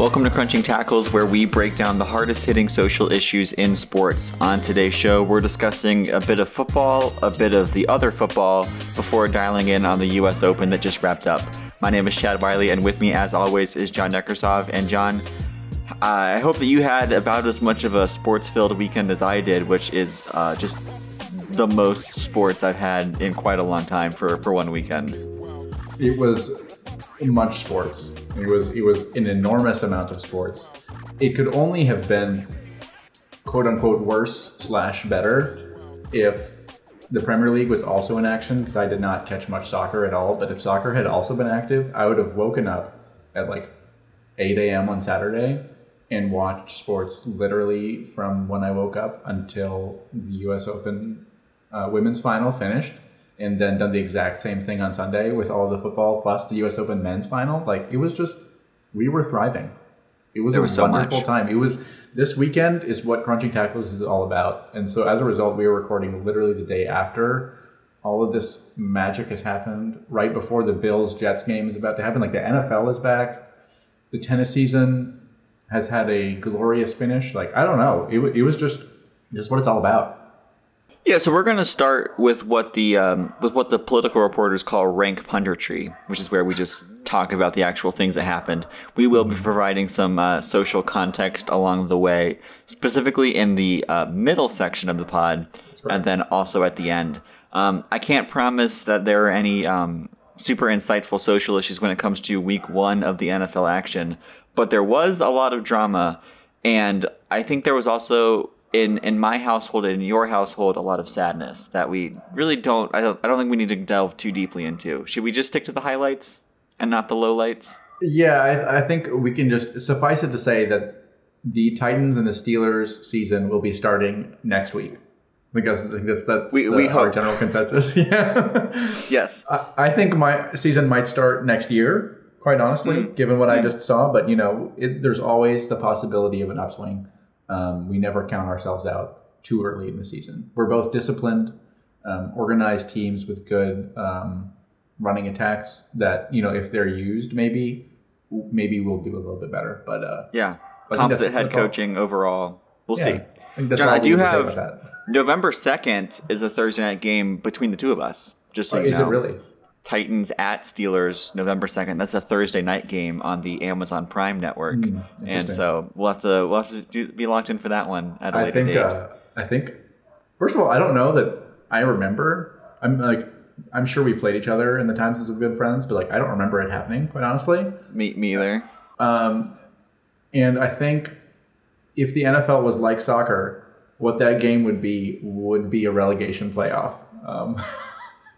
Welcome to Crunching Tackles, where we break down the hardest hitting social issues in sports. On today's show, we're discussing a bit of football, a bit of the other football, before dialing in on the U.S. Open that just wrapped up. My name is Chad Wiley, and with me, as always, is John Neckersov. And John, I hope that you had about as much of a sports filled weekend as I did, which is uh, just the most sports I've had in quite a long time for, for one weekend. It was much sports. It was it was an enormous amount of sports. It could only have been quote unquote worse slash better if the Premier League was also in action because I did not catch much soccer at all. But if soccer had also been active, I would have woken up at like 8 a.m. on Saturday and watched sports literally from when I woke up until the U.S. Open uh, women's final finished and then done the exact same thing on Sunday with all the football plus the U.S. Open men's final. Like it was just, we were thriving. It was There a was so wonderful much. time. It was this weekend is what Crunching Tackles is all about, and so as a result, we were recording literally the day after. All of this magic has happened right before the Bills Jets game is about to happen. Like the NFL is back, the tennis season has had a glorious finish. Like I don't know, it, it was just is what it's all about. Yeah, so we're going to start with what the um, with what the political reporters call rank punditry, which is where we just talk about the actual things that happened. We will be providing some uh, social context along the way, specifically in the uh, middle section of the pod, and then also at the end. Um, I can't promise that there are any um, super insightful social issues when it comes to week one of the NFL action, but there was a lot of drama, and I think there was also in in my household and in your household a lot of sadness that we really don't I don't I don't think we need to delve too deeply into. Should we just stick to the highlights and not the lowlights? Yeah, I, I think we can just suffice it to say that the Titans and the Steelers season will be starting next week. Because I think that's that's We- the- we our general consensus. yeah. Yes. I, I think my season might start next year. Quite honestly, Mm-hmm. given what I just saw, but you know, it, there's always the possibility of an upswing. Um, we never count ourselves out too early in the season. We're both disciplined, um, organized teams with good um, running attacks. That you know, if they're used, maybe maybe we'll do a little bit better. But uh, Yeah. Think Competent head that's all. coaching overall. We'll yeah, see. I John, I do need to say have- November 2nd is a Thursday night game between the two of us. Just so Oh, you is know. it really? Titans at Steelers November 2nd. That's a Thursday night game on the Amazon Prime network. Hmm, and so we'll have to we'll have to do, be locked in for that one at a I later think date. uh, I think first of all, I don't know that I remember. I'm like I'm sure we played each other in the times as good friends, but like I don't remember it happening, quite honestly. me, me either. Um, and I think if the NFL was like soccer, what that game would be would be a relegation playoff. Um,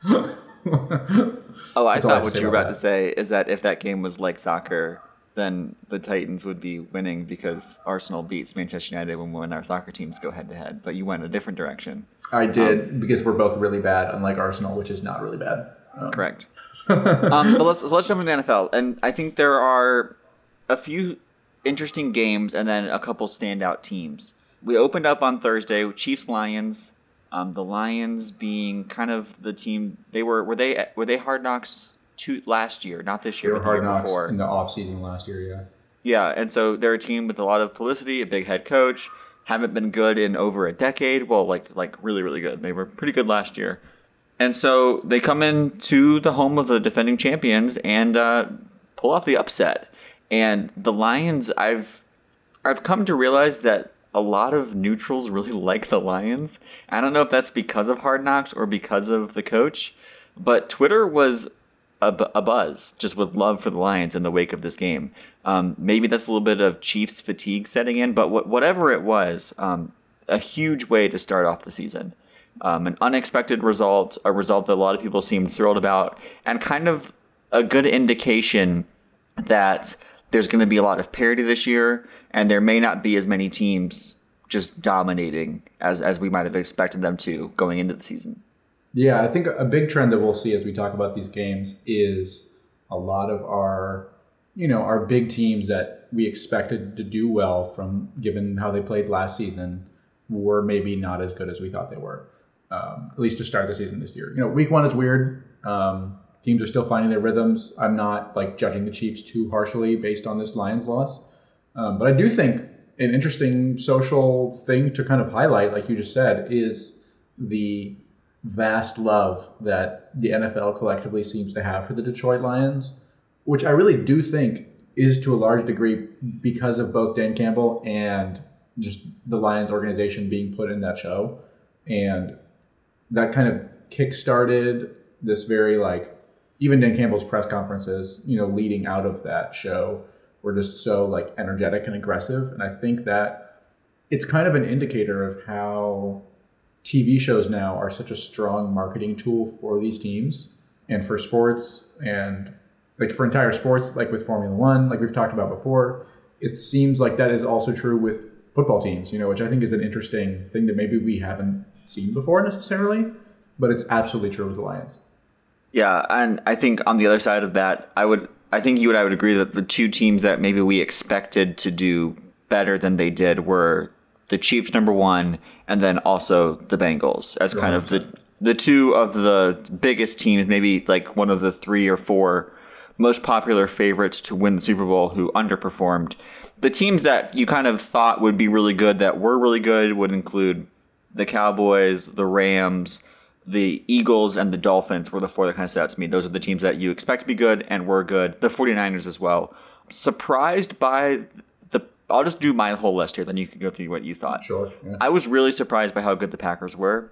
Oh, I That's all I thought what you were about about to say is that if that game was like soccer, then the Titans would be winning because Arsenal beats Manchester United when when our soccer teams go head to head. But you went a different direction. I did because we're both really bad, unlike Arsenal, which is not really bad. Um, Correct. um, but let's so let's jump into the NFL, and I think there are a few interesting games and then a couple standout teams. We opened up on Thursday with Chiefs Lions. Um, the Lions being kind of the team they were were they were they Hard Knocks two last year, not this year, but the year hard knocks before. in the off season last year. Yeah. Yeah, and so they're a team with a lot of publicity, a big head coach. Haven't been good in over a decade. Well, like like really really good. They were pretty good last year, and so they come into the home of the defending champions and uh, pull off the upset. And the Lions, I've I've come to realize that a lot of neutrals really like the Lions. I don't know if that's because of Hard Knocks or because of the coach, but Twitter was a, bu- a buzz just with love for the Lions in the wake of this game. Um, maybe that's a little bit of Chiefs fatigue setting in, but wh- whatever it was, um, a huge way to start off the season. Um, an unexpected result, a result that a lot of people seemed thrilled about, and kind of a good indication that there's going to be a lot of parity this year, and there may not be as many teams just dominating as, as we might have expected them to going into the season. Yeah, I think a big trend that we'll see as we talk about these games is a lot of our, you know, our big teams that we expected to do well from given how they played last season were maybe not as good as we thought they were. um, at least to start the season this year. You know, week one is weird. Um, teams are still finding their rhythms. I'm not like judging the Chiefs too harshly based on this Lions loss, um, but I do think an interesting social thing to kind of highlight, like you just said, is the vast love that the NFL collectively seems to have for the Detroit Lions, which I really do think is to a large degree because of both Dan Campbell and just the Lions organization being put in that show. And that kind of kick-started this very like even Dan Campbell's press conferences, you know, leading out of that show were just so like energetic and aggressive. And I think that it's kind of an indicator of how TV shows now are such a strong marketing tool for these teams and for sports and like for entire sports, like with Formula One, like we've talked about before. It seems like that is also true with football teams, you know, which I think is an interesting thing that maybe we haven't seen before necessarily, but it's absolutely true with the Lions. Yeah, and I think on the other side of that, I would I think you and I would agree that the two teams that maybe we expected to do better than they did were the Chiefs number one, and then also the Bengals as kind of the the two of the biggest teams, maybe like one of the three or four most popular favorites to win the Super Bowl who underperformed. The teams that you kind of thought would be really good that were really good would include the Cowboys, the Rams, the Eagles, and the Dolphins were the four that kind of stood out to me. Those are the teams that you expect to be good and were good. The 49ers as well. Surprised by the. I'll just do my whole list here, then you can go through what you thought. Sure. Yeah. I was really surprised by how good the Packers were,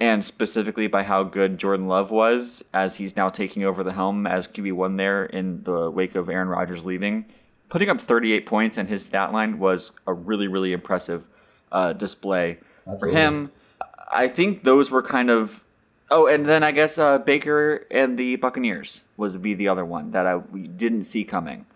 and specifically by how good Jordan Love was as he's now taking over the helm as QB1 there in the wake of Aaron Rodgers leaving. Putting up 38 points and his stat line was a really, really impressive uh, display for him. I think those were kind of. Oh, and then I guess uh, Baker and the Buccaneers was be the other one that I we didn't see coming.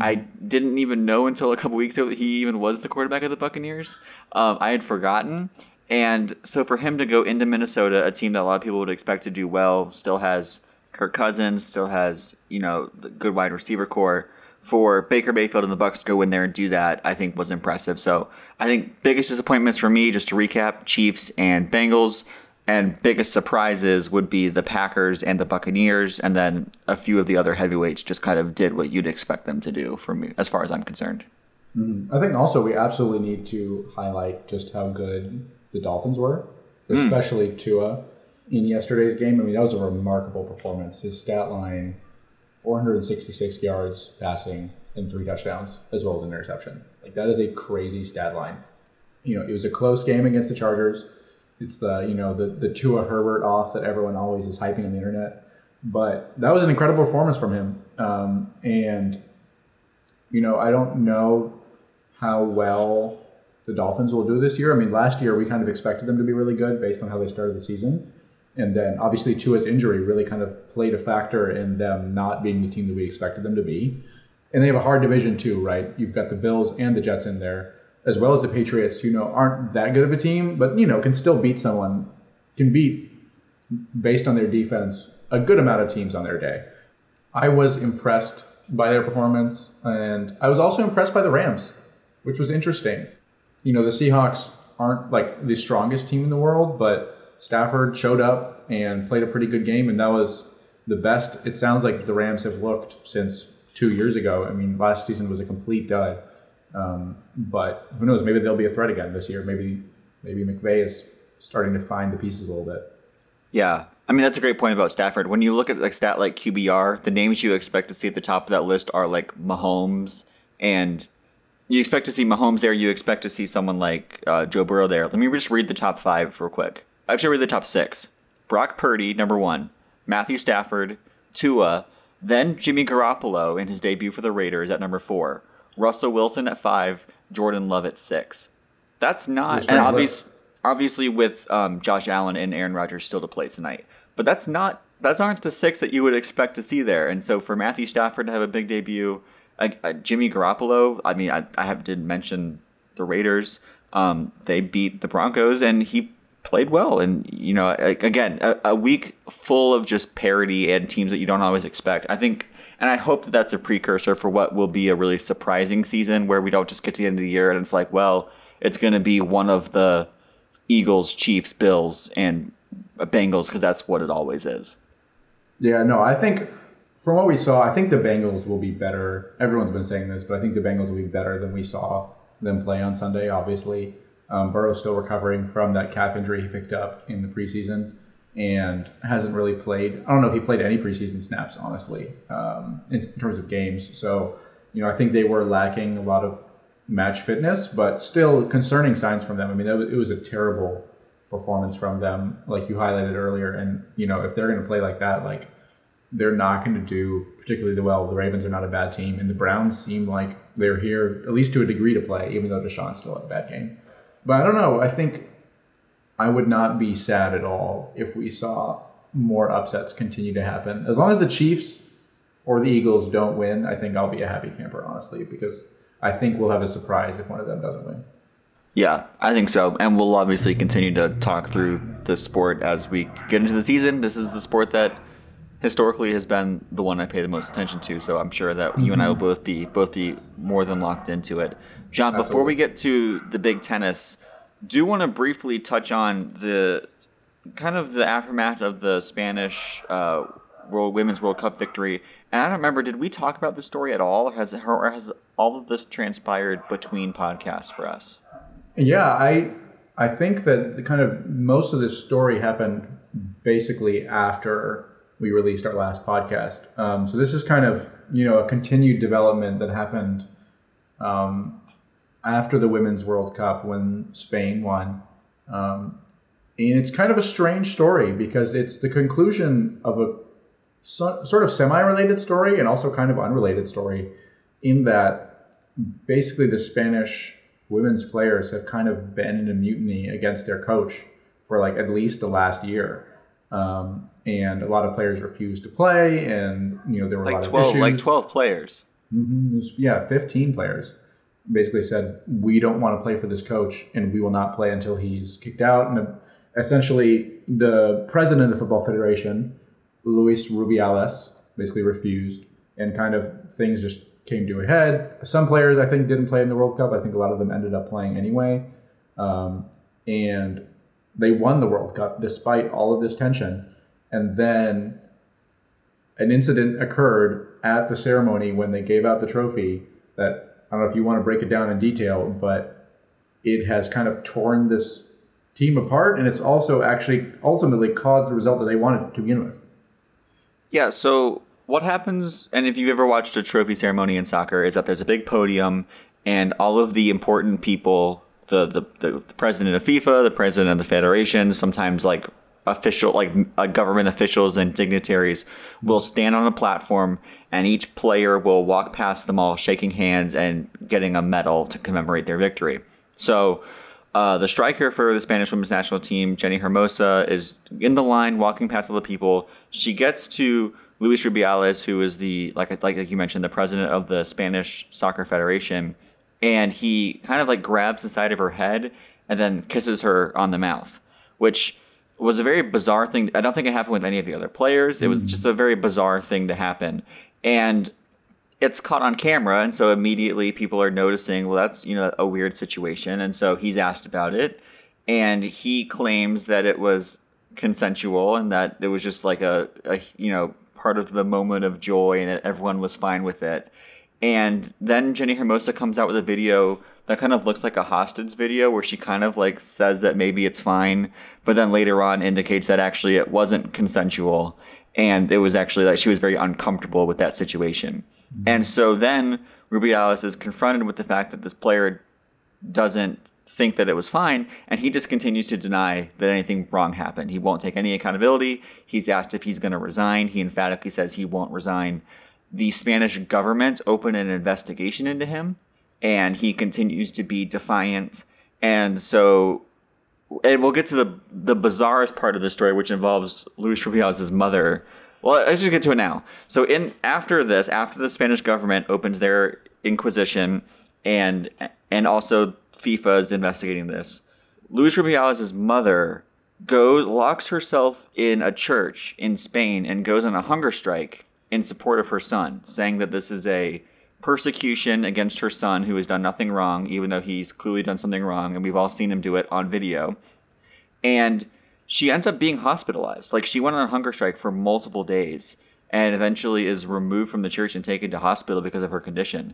I didn't even know until a couple weeks ago that he even was the quarterback of the Buccaneers. Um, I had forgotten, and so for him to go into Minnesota, a team that a lot of people would expect to do well, still has Kirk Cousins, still has you know the good wide receiver core. For Baker Mayfield and the Bucks to go in there and do that, I think was impressive. So I think biggest disappointments for me, just to recap, Chiefs and Bengals, and biggest surprises would be the Packers and the Buccaneers, and then a few of the other heavyweights just kind of did what you'd expect them to do for me, as far as I'm concerned. Mm-hmm. I think also we absolutely need to highlight just how good the Dolphins were, mm. especially Tua in yesterday's game. I mean, that was a remarkable performance. His stat line 466 yards passing and three touchdowns, as well as an interception. Like, that is a crazy stat line. You know, it was a close game against the Chargers. It's the, you know, the, the Tua Herbert off that everyone always is hyping on the internet. But that was an incredible performance from him. Um, and, you know, I don't know how well the Dolphins will do this year. I mean, last year we kind of expected them to be really good based on how they started the season. And then obviously Tua's injury really kind of played a factor in them not being the team that we expected them to be. And they have a hard division too, right? You've got the Bills and the Jets in there, as well as the Patriots, you know, aren't that good of a team, but you know, can still beat someone, can beat based on their defense a good amount of teams on their day. I was impressed by their performance, and I was also impressed by the Rams, which was interesting. You know, the Seahawks aren't like the strongest team in the world, but Stafford showed up and played a pretty good game, and that was the best it sounds like the Rams have looked since two years ago. I mean, last season was a complete dud, um, but who knows? Maybe they'll be a threat again this year. Maybe maybe McVay is starting to find the pieces a little bit. Yeah. I mean, that's a great point about Stafford. When you look at like stat like QBR, the names you expect to see at the top of that list are like Mahomes, and you expect to see Mahomes there. You expect to see someone like uh, Joe Burrow there. Let me just read the top five real quick. Actually, read the top six. Brock Purdy, number one. Matthew Stafford, Tua, then Jimmy Garoppolo in his debut for the Raiders at number four. Russell Wilson at five. Jordan Love at six. That's not and obvious obviously with um, Josh Allen and Aaron Rodgers still to play tonight. But that's not those aren't the six that you would expect to see there. And so for Matthew Stafford to have a big debut, uh, uh, Jimmy Garoppolo, I mean, I, I have didn't mention the Raiders. Um, they beat the Broncos, and he played well. And you know, again, a, a week full of just parity and teams that you don't always expect. I think. And I hope that that's a precursor for what will be a really surprising season where we don't just get to the end of the year and it's like, well, it's going to be one of the Eagles, Chiefs, Bills, and Bengals because that's what it always is. Yeah, no, I think from what we saw, I think the Bengals will be better. Everyone's been saying this, but I think the Bengals will be better than we saw them play on Sunday. Obviously, um, Burrow's still recovering from that calf injury he picked up in the preseason and hasn't really played. I don't know if he played any preseason snaps, honestly, um, in, in terms of games. So, you know, I think they were lacking a lot of match fitness, but still concerning signs from them. I mean, it was a terrible performance from them, like you highlighted earlier. And you know, if they're going to play like that, like they're not going to do particularly well. The Ravens are not a bad team, and the Browns seem like they're here at least to a degree to play, even though Deshaun still had a bad game. But I don't know. I think I would not be sad at all if we saw more upsets continue to happen. As long as the Chiefs or the Eagles don't win, I think I'll be a happy camper, honestly, because I think we'll have a surprise if one of them doesn't win. Yeah, I think so. And we'll obviously continue to talk through the sport as we get into the season. This is the sport that historically has been the one I pay the most attention to. So I'm sure that you and I will mm-hmm. both be both be more than locked into it. John, Absolutely. before we get to the big tennis, do want to briefly touch on the kind of the aftermath of the Spanish uh, World Women's World Cup victory. And I don't remember, did we talk about the story at all, or has or has all of this transpired between podcasts for us? Yeah, I I think that the kind of most of this story happened basically after we released our last podcast. Um, so this is kind of you know a continued development that happened um, after the Women's World Cup when Spain won. Um, and it's kind of a strange story because it's the conclusion of a so, sort of semi-related story and also kind of unrelated story in that basically the Spanish women's players have kind of been in a mutiny against their coach for like at least the last year. Um, and a lot of players refused to play, and you know there were like a lot 12, of issues. Like twelve players. Mm-hmm. Was, yeah, fifteen players basically said we don't want to play for this coach, and we will not play until he's kicked out. And essentially, the president of the Football Federation, Luis Rubiales, basically refused, and kind of things just came to a head. Some players, I think, didn't play in the World Cup. I think a lot of them ended up playing anyway. Um, and they won the World Cup despite all of this tension. And then an incident occurred at the ceremony when they gave out the trophy that I don't know if you want to break it down in detail, but it has kind of torn this team apart. And it's also actually ultimately caused the result that they wanted to begin with. Yeah. So what happens, and if you've ever watched a trophy ceremony in soccer, is that there's a big podium and all of the important people, the, the, the, president of FIFA, the president of the federation, sometimes like official, like uh, government officials and dignitaries will stand on a platform and each player will walk past them all shaking hands and getting a medal to commemorate their victory. So, uh, the striker for the Spanish women's national team, Jenni Hermoso, is in the line walking past all the people. She gets to Luis Rubiales, who is the like like like you mentioned, the president of the Spanish Soccer Federation, and he kind of like grabs the side of her head and then kisses her on the mouth, which was a very bizarre thing. I don't think it happened with any of the other players. It was mm. just a very bizarre thing to happen, and it's caught on camera, and so immediately people are noticing. Well, that's you know a weird situation, and so he's asked about it, and he claims that it was consensual and that it was just like a, a you know part of the moment of joy and that everyone was fine with it. And then Jenni Hermoso comes out with a video that kind of looks like a hostage video where she kind of like says that maybe it's fine, but then later on indicates that actually it wasn't consensual and it was actually like she was very uncomfortable with that situation. Mm-hmm. And so then Rubiales is confronted with the fact that this player doesn't think that it was fine, and he just continues to deny that anything wrong happened. He won't take any accountability. He's asked if he's going to resign. He emphatically says he won't resign. The Spanish government opened an investigation into him, and he continues to be defiant. And so, and we'll get to the the bizarrest part of the story, which involves Luis Rubiales' mother. Well, let's just get to it now. So, in after this, after the Spanish government opens their inquisition, and and also FIFA is investigating this. Luis Rubiales' mother goes locks herself in a church in Spain and goes on a hunger strike in support of her son, saying that this is a persecution against her son who has done nothing wrong, even though he's clearly done something wrong, and we've all seen him do it on video. And she ends up being hospitalized. Like she went on a hunger strike for multiple days and eventually is removed from the church and taken to hospital because of her condition.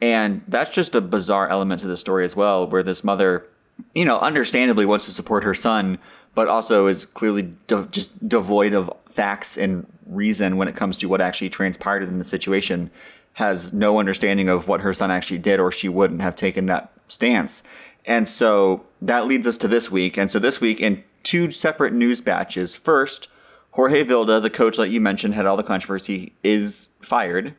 And that's just a bizarre element to the story as well, where this mother, you know, understandably wants to support her son, but also is clearly de- just devoid of facts and reason when it comes to what actually transpired in the situation, has no understanding of what her son actually did, or she wouldn't have taken that stance. And so that leads us to this week. And so this week, in two separate news batches, first, Jorge Vilda, the coach that you mentioned, had all the controversy, is fired.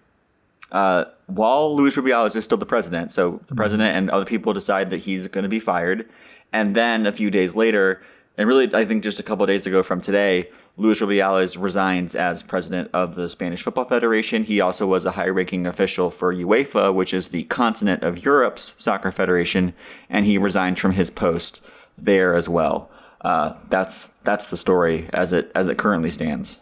Uh, while Luis Rubiales is still the president, so the president and other people decide that he's going to be fired, and then a few days later, and really I think just a couple days ago from today, Luis Rubiales resigns as president of the Spanish Football Federation. He also was a high-ranking official for UEFA, which is the continent of Europe's soccer federation, and he resigned from his post there as well. Uh, that's that's the story as it as it currently stands.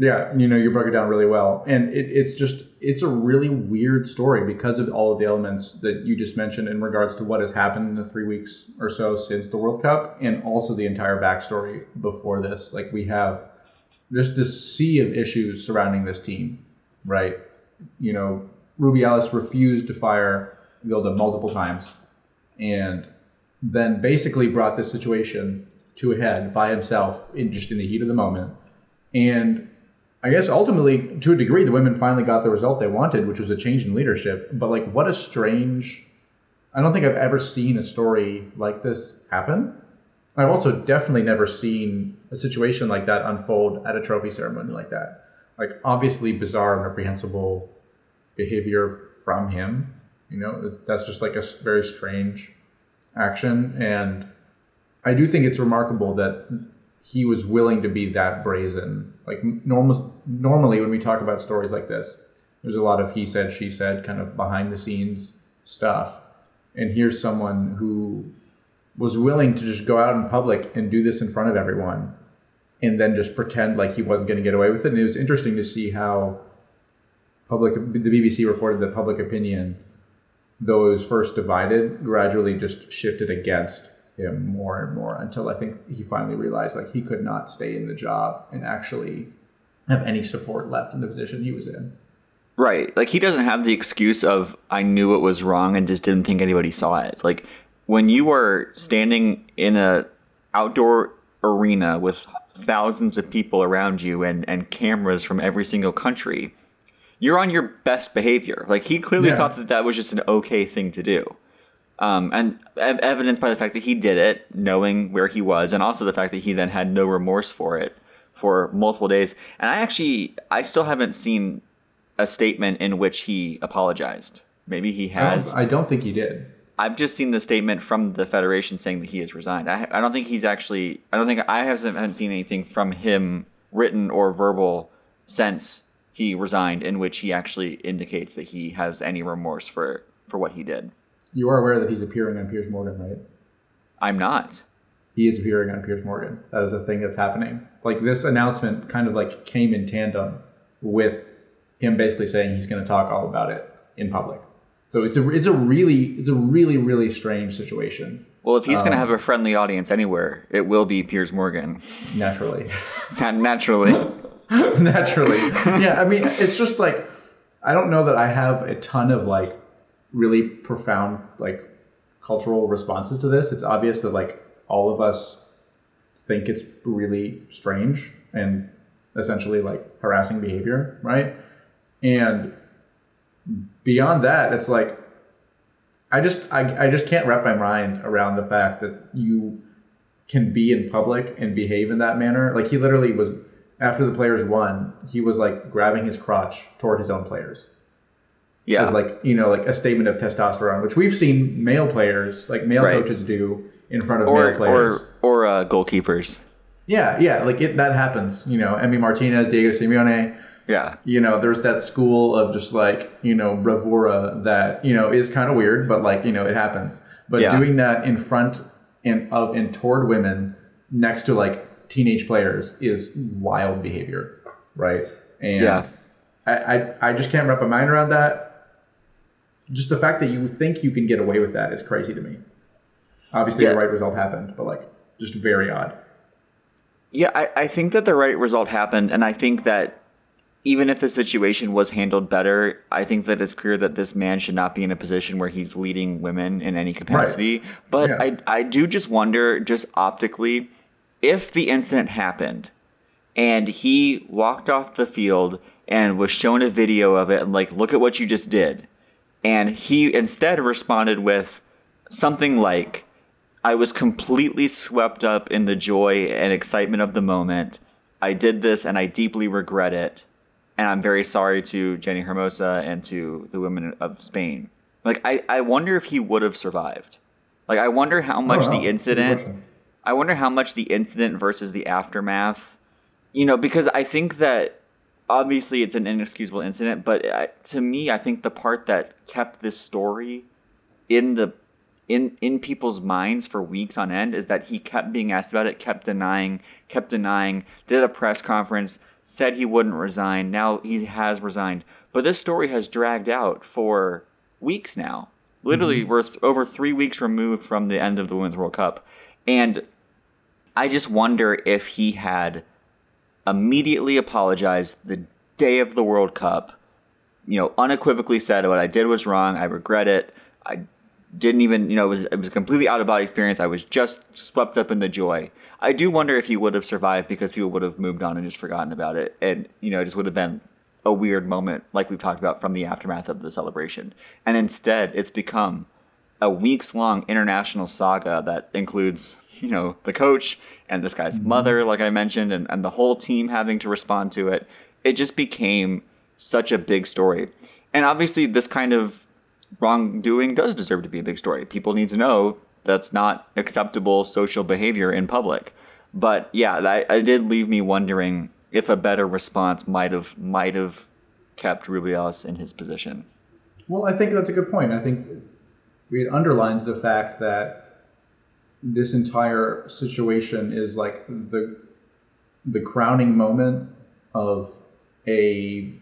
Yeah, you know, you broke it down really well. And it, it's just, it's a really weird story because of all of the elements that you just mentioned in regards to what has happened in the three weeks or so since the World Cup and also the entire backstory before this. Like, we have just this sea of issues surrounding this team, right? You know, Rubiales refused to fire Vilda multiple times and then basically brought this situation to a head by himself in just in the heat of the moment. And I guess ultimately, to a degree, the women finally got the result they wanted, which was a change in leadership. But like, what a strange! I don't think I've ever seen a story like this happen. I've also definitely never seen a situation like that unfold at a trophy ceremony like that. Like, obviously, bizarre and reprehensible behavior from him. You know, that's just like a very strange action, and I do think it's remarkable that he was willing to be that brazen. Like normal, normally when we talk about stories like this, there's a lot of he said, she said, kind of behind the scenes stuff. And here's someone who was willing to just go out in public and do this in front of everyone and then just pretend like he wasn't going to get away with it. And it was interesting to see how public, the BBC reported that public opinion, though it was first divided, gradually just shifted against him more and more until I think he finally realized like he could not stay in the job and actually have any support left in the position he was in. Right. Like he doesn't have the excuse of I knew it was wrong and just didn't think anybody saw it. Like when you are standing in a outdoor arena with thousands of people around you and, and cameras from every single country, you're on your best behavior. Like he clearly yeah. thought that that was just an okay thing to do. Um, and evidenced by the fact that he did it, knowing where he was, and also the fact that he then had no remorse for it for multiple days. And I actually, I still haven't seen a statement in which he apologized. Maybe he has. I don't, I don't think he did. I've just seen the statement from the federation saying that he has resigned. I, I don't think he's actually. I don't think I haven't seen anything from him, written or verbal, since he resigned, in which he actually indicates that he has any remorse for for what he did. You are aware that he's appearing on Piers Morgan, right? I'm not. He is appearing on Piers Morgan. That is a thing that's happening. Like this announcement kind of like came in tandem with him basically saying he's going to talk all about it in public. So it's a it's a really it's a really really strange situation. Well, if he's um, going to have a friendly audience anywhere, it will be Piers Morgan. Naturally. naturally. naturally. Yeah, I mean, it's just like I don't know that I have a ton of like really profound like cultural responses to this. It's obvious that like all of us think it's really strange and essentially like harassing behavior, right? And beyond that, it's like I just I, I just can't wrap my mind around the fact that you can be in public and behave in that manner. Like he literally was after the players won, he was like grabbing his crotch toward his own players yeah. as like you know like a statement of testosterone, which we've seen male players like male right. coaches do in front of or, male players or or uh, goalkeepers. Yeah, yeah, like it that happens. You know, Emi Martinez, Diego Simeone. Yeah. You know, there's that school of just like, you know, bravura that, you know, is kind of weird, but like, you know, it happens. But yeah. doing that in front and of and toward women next to like teenage players is wild behavior. Right. And yeah. I, I, I just can't wrap my mind around that just the fact that you think you can get away with that is crazy to me. Obviously, yeah. the right result happened, but like just very odd. Yeah, I, I think that the right result happened, and I think that even if the situation was handled better, I think that it's clear that this man should not be in a position where he's leading women in any capacity. Right. But yeah. I, I do just wonder, just optically, if the incident happened and he walked off the field and was shown a video of it and like, look at what you just did. And he instead responded with something like, I was completely swept up in the joy and excitement of the moment. I did this and I deeply regret it and I'm very sorry to Jenni Hermoso and to the women of Spain. Like I, I wonder if he would have survived. Like I wonder how oh, much the incident I wonder how much the incident versus the aftermath, you know, because I think that obviously it's an inexcusable incident, but I, to me I think the part that kept this story in the in in people's minds for weeks on end is that he kept being asked about it, kept denying, kept denying, did a press conference, said he wouldn't resign. Now he has resigned. But this story has dragged out for weeks now. Literally, mm-hmm. we're th- over three weeks removed from the end of the Women's World Cup. And I just wonder if he had immediately apologized the day of the World Cup, you know, unequivocally said what I did was wrong. I regret it. I didn't even, you know, it was, it was a completely out of body experience. I was just swept up in the joy. I do wonder if he would have survived because people would have moved on and just forgotten about it. And, you know, it just would have been a weird moment, like we've talked about from the aftermath of the celebration. And instead, it's become a weeks long international saga that includes, you know, the coach and this guy's mm-hmm. mother, like I mentioned, and, and the whole team having to respond to it. It just became such a big story. And obviously, this kind of wrongdoing does deserve to be a big story. People need to know that's not acceptable social behavior in public. But yeah, that, it did leave me wondering if a better response might have might have kept Rubiales in his position. Well, I think that's a good point. I think it underlines the fact that this entire situation is like the the crowning moment of a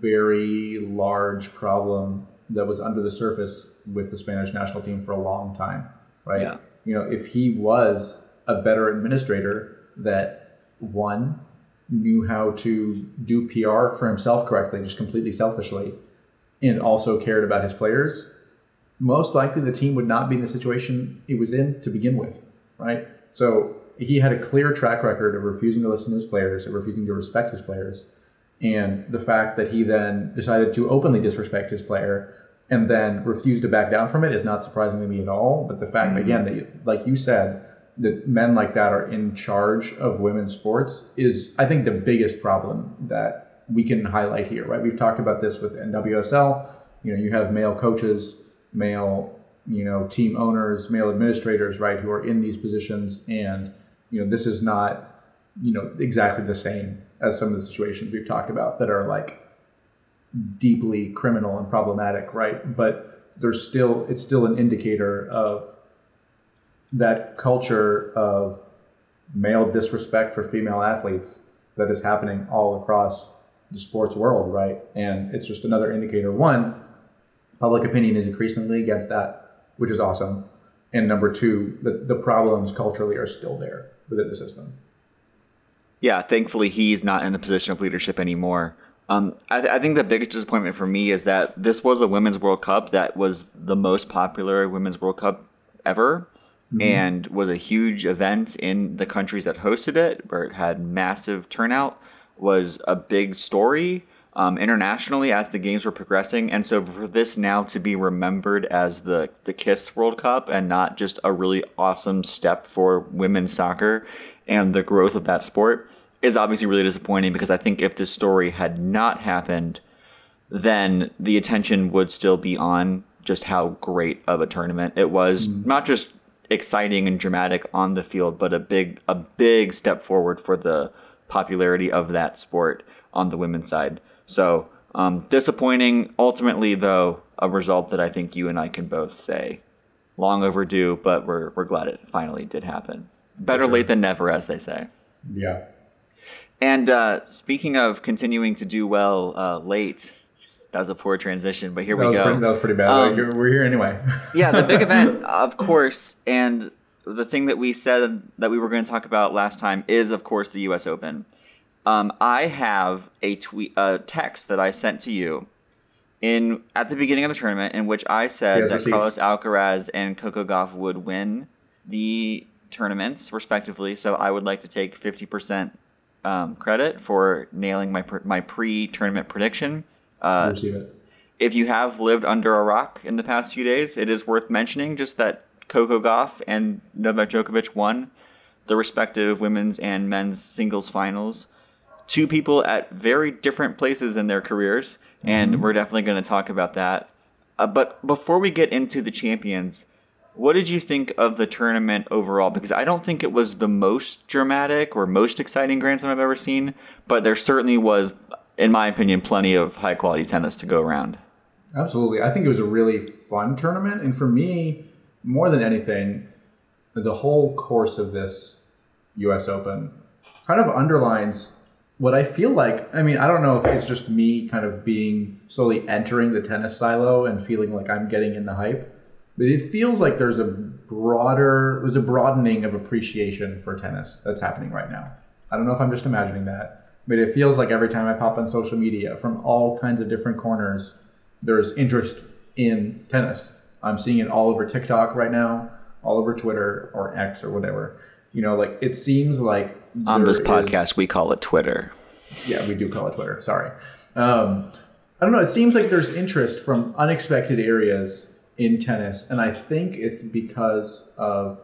very large problem that was under the surface with the Spanish national team for a long time, right? Yeah. You know, if he was a better administrator that one knew how to do PR for himself correctly, just completely selfishly, and also cared about his players, most likely the team would not be in the situation it was in to begin with, right? So he had a clear track record of refusing to listen to his players, of refusing to respect his players, and the fact that he then decided to openly disrespect his player and then refused to back down from it is not surprising to me at all. But the fact, mm-hmm. again, that like you said, that men like that are in charge of women's sports is, I think, the biggest problem that we can highlight here. Right? We've talked about this with NWSL. You know, you have male coaches, male, you know, team owners, male administrators, right, who are in these positions, and you know, this is not, you know, exactly the same as some of the situations we've talked about that are like deeply criminal and problematic, right? But there's still it's still an indicator of that culture of male disrespect for female athletes that is happening all across the sports world, right? And it's just another indicator. One, public opinion is increasingly against that, which is awesome. And number two, the, the problems culturally are still there within the system yeah, thankfully he's not in a position of leadership anymore. Um, I, th- I, think the biggest disappointment for me is that this was a women's World Cup that was the most popular women's World Cup ever, mm-hmm. and was a huge event in the countries that hosted it, where it had massive turnout. Was a big story um, internationally as the games were progressing, and so for this now to be remembered as the the Kiss World Cup and not just a really awesome step for women's soccer and the growth of that sport is obviously really disappointing because I think if this story had not happened, then the attention would still be on just how great of a tournament it was. Mm. Not just exciting and dramatic on the field, but a big a big step forward for the popularity of that sport on the women's side. So um, disappointing. Ultimately, though, a result that I think you and I can both say long overdue, but we're we're glad it finally did happen. Better sure. late than never, as they say. Yeah. And uh, speaking of continuing to do well uh, late, that was a poor transition, but here that we go. Pretty, that was pretty bad. Um, we're here anyway. yeah, the big event, of course, and the thing that we said that we were going to talk about last time is, of course, the U.S. Open. Um, I have a tweet, a text that I sent to you in at the beginning of the tournament, in which I said Yes, that. Carlos Alcaraz and Coco Gauff would win the tournaments respectively. So I would like to take fifty percent um, credit for nailing my pr- my pre-tournament prediction. Uh, if you have lived under a rock in the past few days, it is worth mentioning just that Coco Gauff and Novak Djokovic won the respective women's and men's singles finals. Two people at very different places in their careers, and we're definitely going to talk about that. Uh, but before we get into the champions, what did you think of the tournament overall? Because I don't think it was the most dramatic or most exciting Grand Slam I've ever seen, but there certainly was, in my opinion, plenty of high quality tennis to go around. Absolutely. I think it was a really fun tournament. And for me, more than anything, the whole course of this US Open kind of underlines what I feel like. I mean, I don't know if it's just me kind of being slowly entering the tennis silo and feeling like I'm getting in the hype, but it feels like there's a broader, there's a broadening of appreciation for tennis that's happening right now. I don't know if I'm just imagining that, but it feels like every time I pop on social media from all kinds of different corners, there's interest in tennis. I'm seeing it all over TikTok right now, all over Twitter or X or whatever. You know, like it seems like On this is- podcast, we call it Twitter. yeah, we do call it Twitter. Sorry. Um, I don't know. It seems like there's interest from unexpected areas in tennis, and I think it's because of,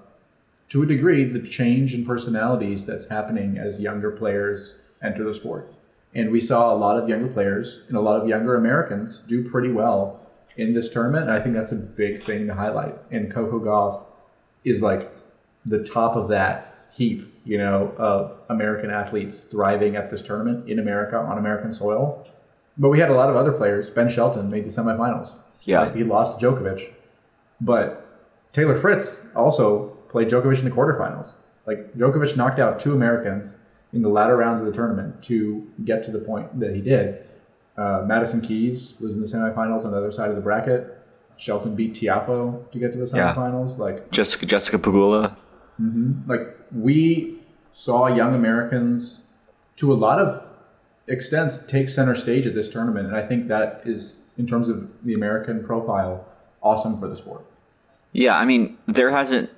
to a degree, the change in personalities that's happening as younger players enter the sport. And we saw a lot of younger players and a lot of younger Americans do pretty well in this tournament. And I think that's a big thing to highlight. And Coco Gauff is like the top of that heap, you know, of American athletes thriving at this tournament in America on American soil. But we had a lot of other players. Ben Shelton made the semifinals. Yeah. He lost to Djokovic. But Taylor Fritz also played Djokovic in the quarterfinals. Like Djokovic knocked out two Americans in the latter rounds of the tournament to get to the point that he did. Uh, Madison Keys was in the semifinals on the other side of the bracket. Shelton beat Tiafoe to get to the Yeah. semifinals. Like Jessica Jessica Pegula. Mm-hmm. like we saw young Americans to a lot of extents take center stage at this tournament, and I think that is in terms of the American profile awesome for the sport. Yeah, I mean, there hasn't.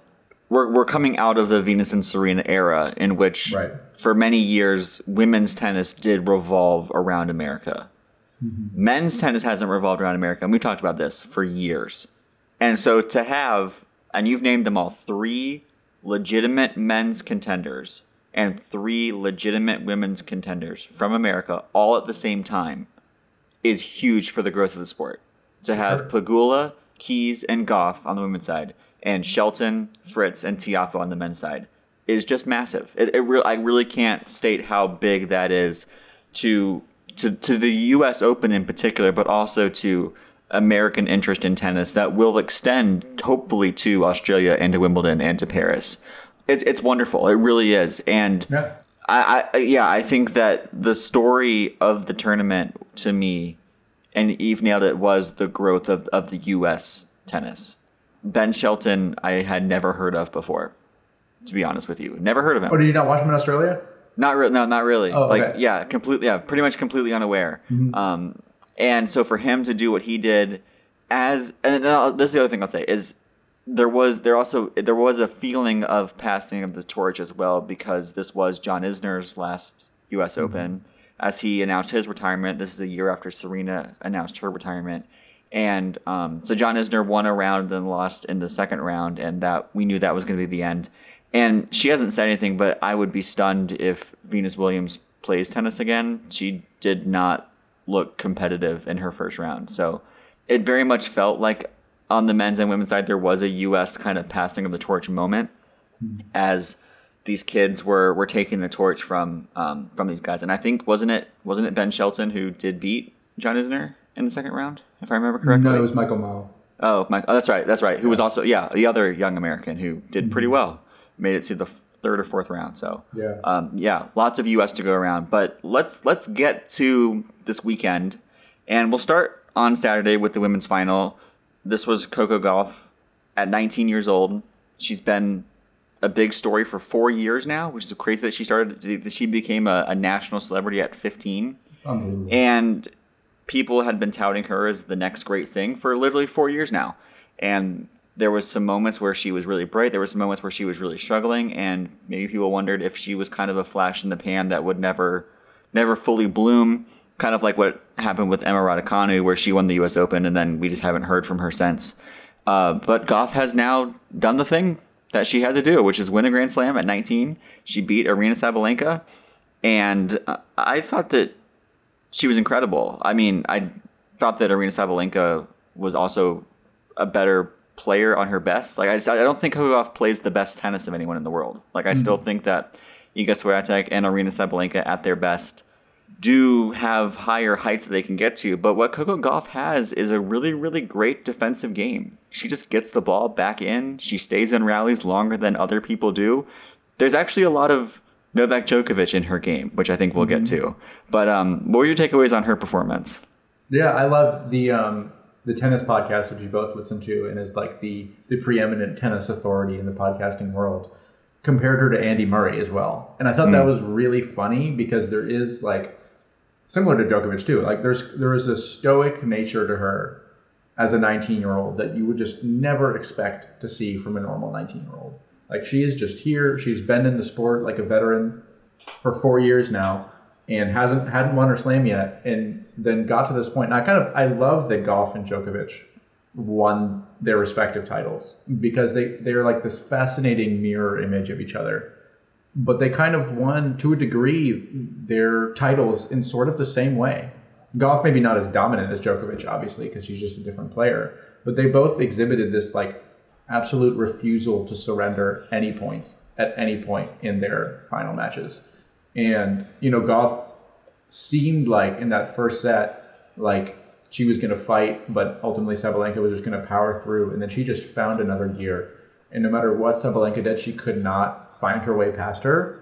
We're, we're coming out of the Venus and Serena era in which, Right. for many years, women's tennis did revolve around America. Mm-hmm. Men's tennis hasn't revolved around America, and we talked about this for years. And so to have, and you've named them all, three legitimate men's contenders and three legitimate women's contenders from America all at the same time is huge for the growth of the sport. To have Pegula, Keys, and Gauff on the women's side, and Shelton, Fritz, and Tiafoe on the men's side is just massive. It, it re- I really can't state how big that is to to to the U.S. Open in particular, but also to American interest in tennis that will extend hopefully to Australia and to Wimbledon and to Paris. It's it's wonderful. It really is, and. Yeah. I, I yeah, I think that the story of the tournament to me, and Eve nailed it, was the growth of, of the U.S. tennis. Ben Shelton, I had never heard of before. To be honest with you, never heard of him. Oh, did you not watch him in Australia? Not real. No, not really. Oh, like okay. yeah, completely. Yeah, pretty much completely unaware. Mhm. Um, and so for him to do what he did, as and this is the other thing I'll say is there was there also there was a feeling of passing of the torch as well because this was John Isner's last U.S. Mm-hmm. Open as he announced his retirement. This is a year after Serena announced her retirement. And um, so John Isner won a round, then lost in the second round, and that we knew that was going to be the end. And she hasn't said anything, but I would be stunned if Venus Williams plays tennis again. She did not look competitive in her first round. So it very much felt like on the men's and women's side there was a U.S. kind of passing of the torch moment as these kids were were taking the torch from um, from these guys. And I think wasn't it wasn't it Ben Shelton who did beat John Isner in the second round, if I remember correctly? No, it was Michael Mmoh. Oh, Mike. Oh, that's right. That's right. Who was also yeah the other young American who did pretty well, made it to the third or fourth round. So Yeah. um, yeah, lots of U.S. to go around. But let's let's get to this weekend, and we'll start on Saturday with the women's final. This was Coco Gauff at 19 years old. She's been a big story for four years now, which is crazy that she started. She became a, a national celebrity at 15, and people had been touting her as the next great thing for literally four years now. And there was some moments where she was really bright. There were some moments where she was really struggling, and maybe people wondered if she was kind of a flash in the pan that would never, never fully bloom. Kind of like what happened with Emma Raducanu, where she won the U.S. Open, and then we just haven't heard from her since. Uh, but Gauff has now done the thing that she had to do, which is win a Grand Slam at 19. She beat Aryna Sabalenka, and I thought that she was incredible. I mean, I thought that Aryna Sabalenka was also a better player on her best. Like I, I don't think Coco Gauff plays the best tennis of anyone in the world. Like I still think that Iga Swiatek and Aryna Sabalenka at their best do have higher heights that they can get to. But what Coco Gauff has is a really, really great defensive game. She just gets the ball back in. She stays in rallies longer than other people do. There's actually a lot of Novak Djokovic in her game, which I think we'll get to. But um, what were your takeaways on her performance? Yeah, I love the um, the tennis podcast, which we both listen to, and is like the the preeminent tennis authority in the podcasting world. Compared her to Andy Murray as well, and I thought that hmm. was really funny because there is like similar to Djokovic too. Like there's there is a stoic nature to her as a 19 year old that you would just never expect to see from a normal 19 year old. Like she is just here. She's been in the sport like a veteran for four years now and hasn't hadn't won her slam yet and then got to this point. and i kind of i love that Gauff and djokovic won their respective titles because they they're like this fascinating mirror image of each other but they kind of won to a degree their titles in sort of the same way Gauff maybe not as dominant as djokovic obviously because she's just a different player but they both exhibited this like absolute refusal to surrender any points at any point in their final matches and, you know, Gauff seemed like in that first set, like she was going to fight, but ultimately Sabalenka was just going to power through. And then she just found another gear. And no matter what Sabalenka did, she could not find her way past her.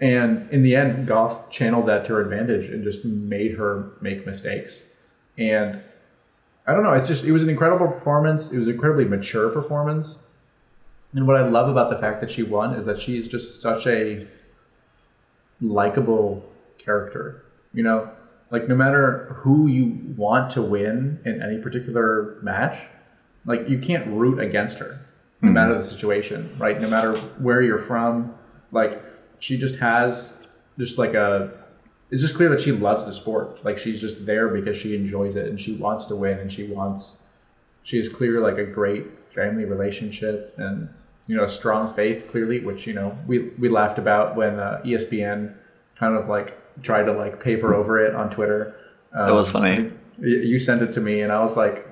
And in the end, Gauff channeled that to her advantage and just made her make mistakes. And I don't know, it's just, it was an incredible performance. It was an incredibly mature performance. And what I love about the fact that she won is that she's just such a likable character. You know, like no matter who you want to win in any particular match, like you can't root against her, no hmm. matter the situation, right? No matter where you're from, like she just has just like a. It's just clear that she loves the sport. Like she's just there because she enjoys it and she wants to win and she wants. She is clear like a great family relationship and you know strong faith clearly, which you know we we laughed about when uh, ESPN kind of like tried to like paper over it on Twitter. Um, That was funny. You sent it to me, and I was like,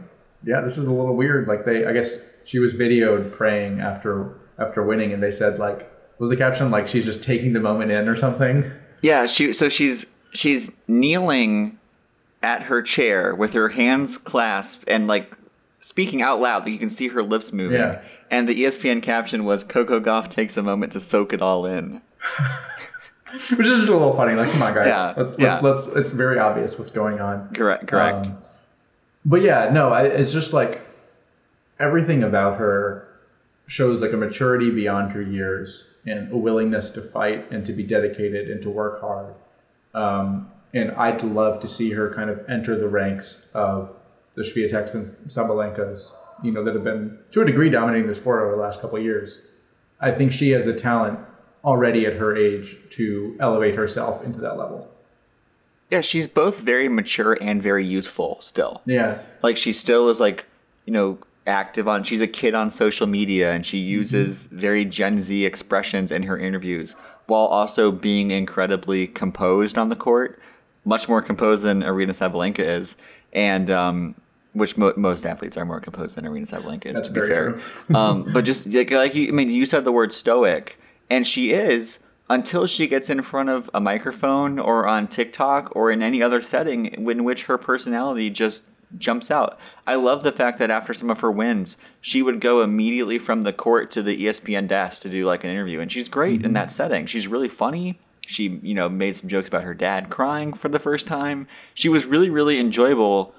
"Yeah, this is a little weird." Like they, I guess she was videoed praying after after winning, and they said like, was the caption like she's just taking the moment in or something? Yeah, she so she's she's kneeling at her chair with her hands clasped and like speaking out loud that you can see her lips moving. Yeah. And the ESPN caption was Coco Gauff takes a moment to soak it all in. Which is just a little funny. Like, come on, guys, Yeah, let's, yeah. let's let's. It's very obvious what's going on. Correct correct. Um, but yeah, no, I, it's just like everything about her shows like a maturity beyond her years and a willingness to fight and to be dedicated and to work hard. Um, and I'd love to see her kind of enter the ranks of the Swiateks and Sabalenkas, you know, that have been to a degree dominating the sport over the last couple of years. I think she has the talent already at her age to elevate herself into that level. yeah, she's both very mature and very youthful still. Yeah. like she still is like you know active on she's a kid on social media and she uses very gen z expressions in her interviews while also being incredibly composed on the court much more composed than Aryna Sabalenka is and um which mo- most athletes are more composed than Aryna Sabalenka is, That's to be fair. um, but just like, like you, I mean, you said the word stoic, and she is until she gets in front of a microphone or on TikTok or in any other setting in which her personality just jumps out. I love the fact that after some of her wins, she would go immediately from the court to the ESPN desk to do like an interview, and she's great in that setting. She's really funny. She, you know, made some jokes about her dad crying for the first time. She was really, really enjoyable,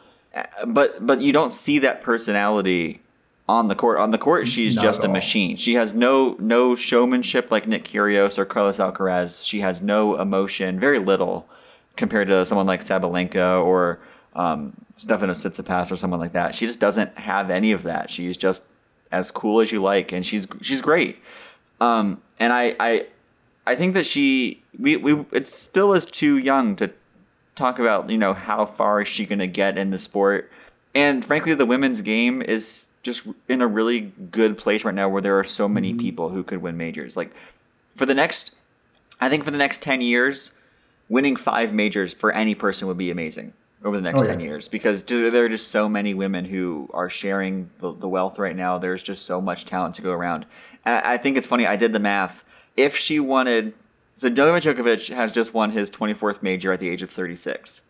but but you don't see that personality on the court. On the court, she's Not just a all. machine. She has no no showmanship like Nick Kyrgios or Carlos Alcaraz. She has no emotion, very little, compared to someone like Sabalenka or um, Stefanos Tsitsipas or someone like that. She just doesn't have any of that. She's just as cool as you like, and she's she's great. Um, and I, I I think that she we, we it still is too young to talk about you know how far is she going to get in the sport. And frankly the women's game is just in a really good place right now where there are so many mm-hmm. people who could win majors. Like for the next i think for the next 10 years winning five majors for any person would be amazing over the next Oh, 10 yeah. years. Because there are just so many women who are sharing the, the wealth right now. There's just so much talent to go around. And I, I think it's funny i did the math. If she wanted so Novak Djokovic has just won his 24th major at the age of 36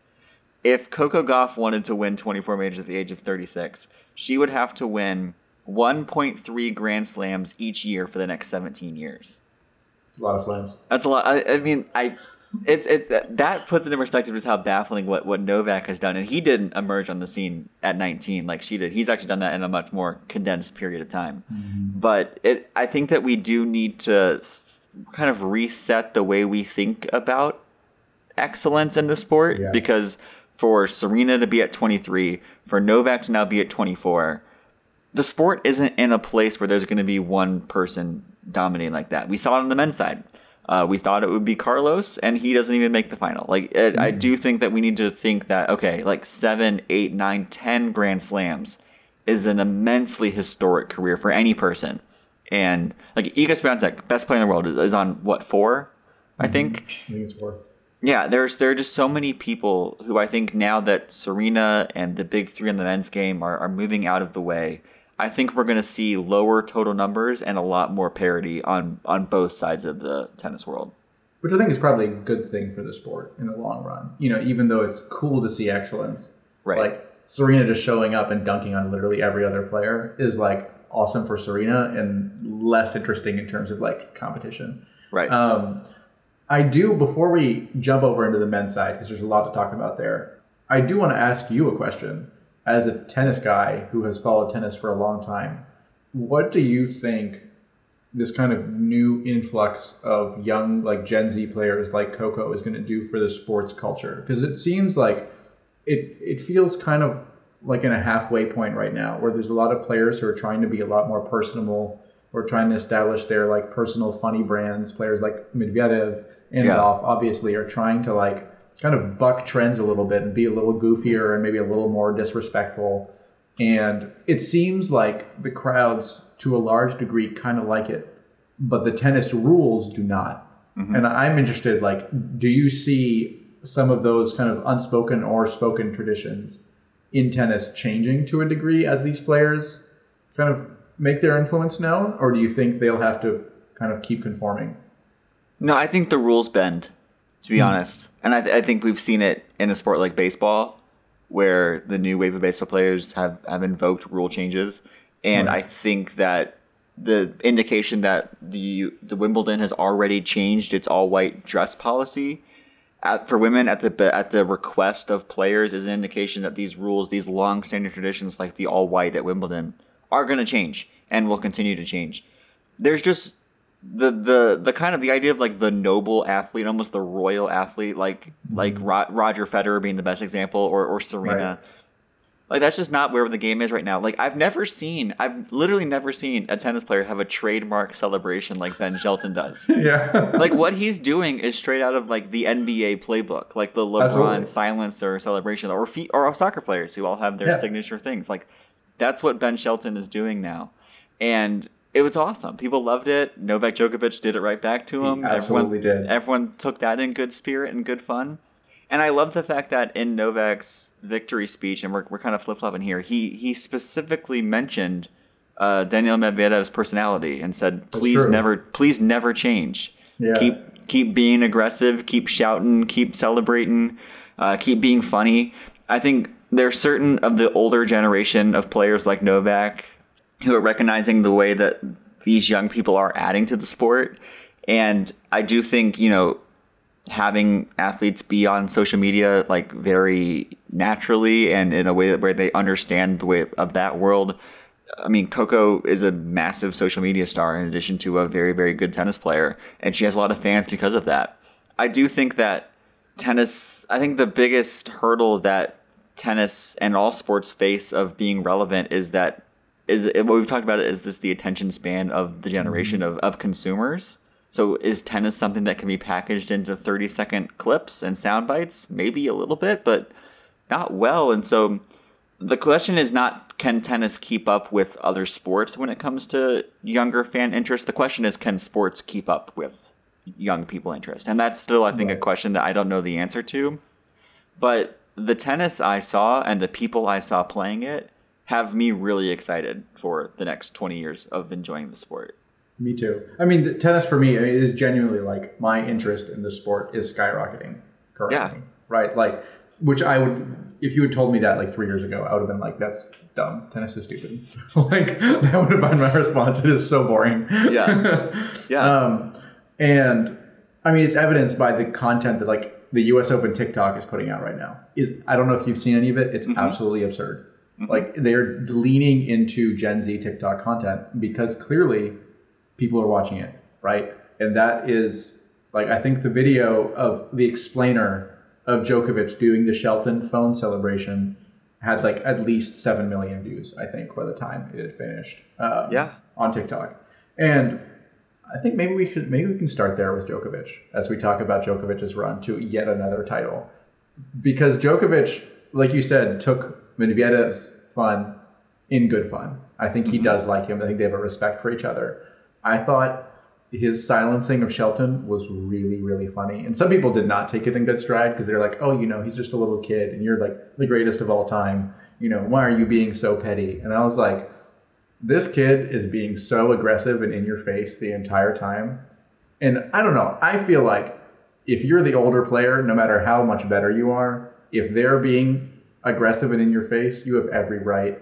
if Coco Gauff wanted to win 24 majors at the age of 36, she would have to win 1.3 Grand Slams each year for the next 17 years. It's a lot of slams. That's a lot. I, I mean, I it's it that puts it in perspective just how baffling what what Novak has done, and he didn't emerge on the scene at 19 like she did. He's actually done that in a much more condensed period of time. Mm-hmm. But it, I think that we do need to kind of reset the way we think about excellence in the sport Yeah. because for Serena to be at 23, for Novak to now be at 24, the sport isn't in a place where there's going to be one person dominating like that. We saw it on the men's side. Uh, we thought it would be Carlos, and he doesn't even make the final. Like, it, I do think that we need to think that okay, like seven, eight, nine, ten Grand Slams is an immensely historic career for any person. And like Iga Swiatek, best player in the world, is, is on what four, I mhm. think. I think it's four. Yeah, there's there are just so many people who I think now that Serena and the big three in the men's game are, are moving out of the way, I think we're going to see lower total numbers and a lot more parity on on both sides of the tennis world. Which I think is probably a good thing for the sport in the long run. You know, even though it's cool to see excellence, Right. like Serena just showing up and dunking on literally every other player is like awesome for Serena and less interesting in terms of like competition. Right. Um, I do, before we jump over into the men's side, because there's a lot to talk about there, I do want to ask you a question. As a tennis guy who has followed tennis for a long time, what do you think this kind of new influx of young, like Gen Z players like Coco is going to do for the sports culture? Because it seems like it, it feels kind of like in a halfway point right now where there's a lot of players who are trying to be a lot more personable or trying to establish their like personal funny brands. Players like Medvedev and Yeah. Gauff obviously are trying to like kind of buck trends a little bit and be a little goofier and maybe a little more disrespectful. And it seems like the crowds, to a large degree, kind of like it, but the tennis rules do not. Mm-hmm. And I'm interested, like, do you see some of those kind of unspoken or spoken traditions in tennis changing to a degree as these players kind of make their influence known, or do you think they'll have to kind of keep conforming? No, I think the rules bend, to be hmm. honest. And I, th- I think we've seen it in a sport like baseball, where the new wave of baseball players have, have invoked rule changes. And Right. I think that the indication that the the Wimbledon has already changed its all white dress policy at, for women at the at the request of players is an indication that these rules, these long standing traditions like the all white at Wimbledon, are going to change and will continue to change. There's just the the the kind of the idea of like the noble athlete, almost the royal athlete, like like mm-hmm. Ro- Roger Federer being the best example, or or Serena. Right. Like that's just not where the game is right now. Like I've never seen, I've literally never seen a tennis player have a trademark celebration like Ben Shelton does. yeah. like what he's doing is straight out of like the NBA playbook, like the LeBron Absolutely. silencer celebration, or fe- or soccer players who all have their Yeah. signature things. Like that's what Ben Shelton is doing now, and it was awesome. People loved it. Novak Djokovic did it right back to him. absolutely everyone, did. Everyone took that in good spirit and good fun. And I love the fact that in Novak's victory speech, and we're, we're kind of flip flopping here, he he specifically mentioned uh, Daniel Medvedev's personality and said, "Please never, please never change. Yeah. Keep keep being aggressive, keep shouting, keep celebrating, uh, keep being funny." I think there's certain of the older generation of players like Novak who are recognizing the way that these young people are adding to the sport, and I do think you know having athletes be on social media like very naturally and in a way that where they understand the way of that world I mean, Coco is a massive social media star in addition to a very, very good tennis player, and she has a lot of fans because of that. I do think that tennis, I think the biggest hurdle that tennis and all sports face of being relevant is that is what we've talked about is this the attention span of the generation mm-hmm. of, of consumers. So is tennis something that can be packaged into 30 second clips and sound bites? Maybe a little bit, but not well. And so the question is not can tennis keep up with other sports when it comes to younger fan interest. The question is can sports keep up with young people interest? And that's still I think a question that I don't know the answer to. But the tennis I saw and the people I saw playing it have me really excited for the next 20 years of enjoying the sport. Me too. I mean, tennis for me is genuinely like my interest in the sport is skyrocketing currently. Yeah. Right? Like, which I would, if you had told me that like three years ago, I would have been like, that's dumb. Tennis is stupid. like, that would have been my response. It is so boring. Yeah. Yeah. um, and I mean, it's evidenced by the content that like the US Open TikTok is putting out right now. Is I don't know if you've seen any of it. It's mm-hmm. absolutely absurd. Mm-hmm. Like they're leaning into Gen Z TikTok content because clearly people are watching it, right? And that is like I think the video of the explainer of Djokovic doing the Shelton phone celebration had like at least seven million views. I think by the time it had finished. Um, yeah. On TikTok, and I think maybe we should maybe we can start there with Djokovic as we talk about Djokovic's run to yet another title, because Djokovic, like you said, took Medvedev's fun in good fun. I think he mm-hmm. does like him. I think they have a respect for each other. I thought his silencing of Shelton was really, really funny. And some people did not take it in good stride because they're like, oh, you know, he's just a little kid and you're like the greatest of all time. You know, why are you being so petty? And I was like, this kid is being so aggressive and in your face the entire time. And I don't know. I feel like if you're the older player, no matter how much better you are, if they're being aggressive and in your face, you have every right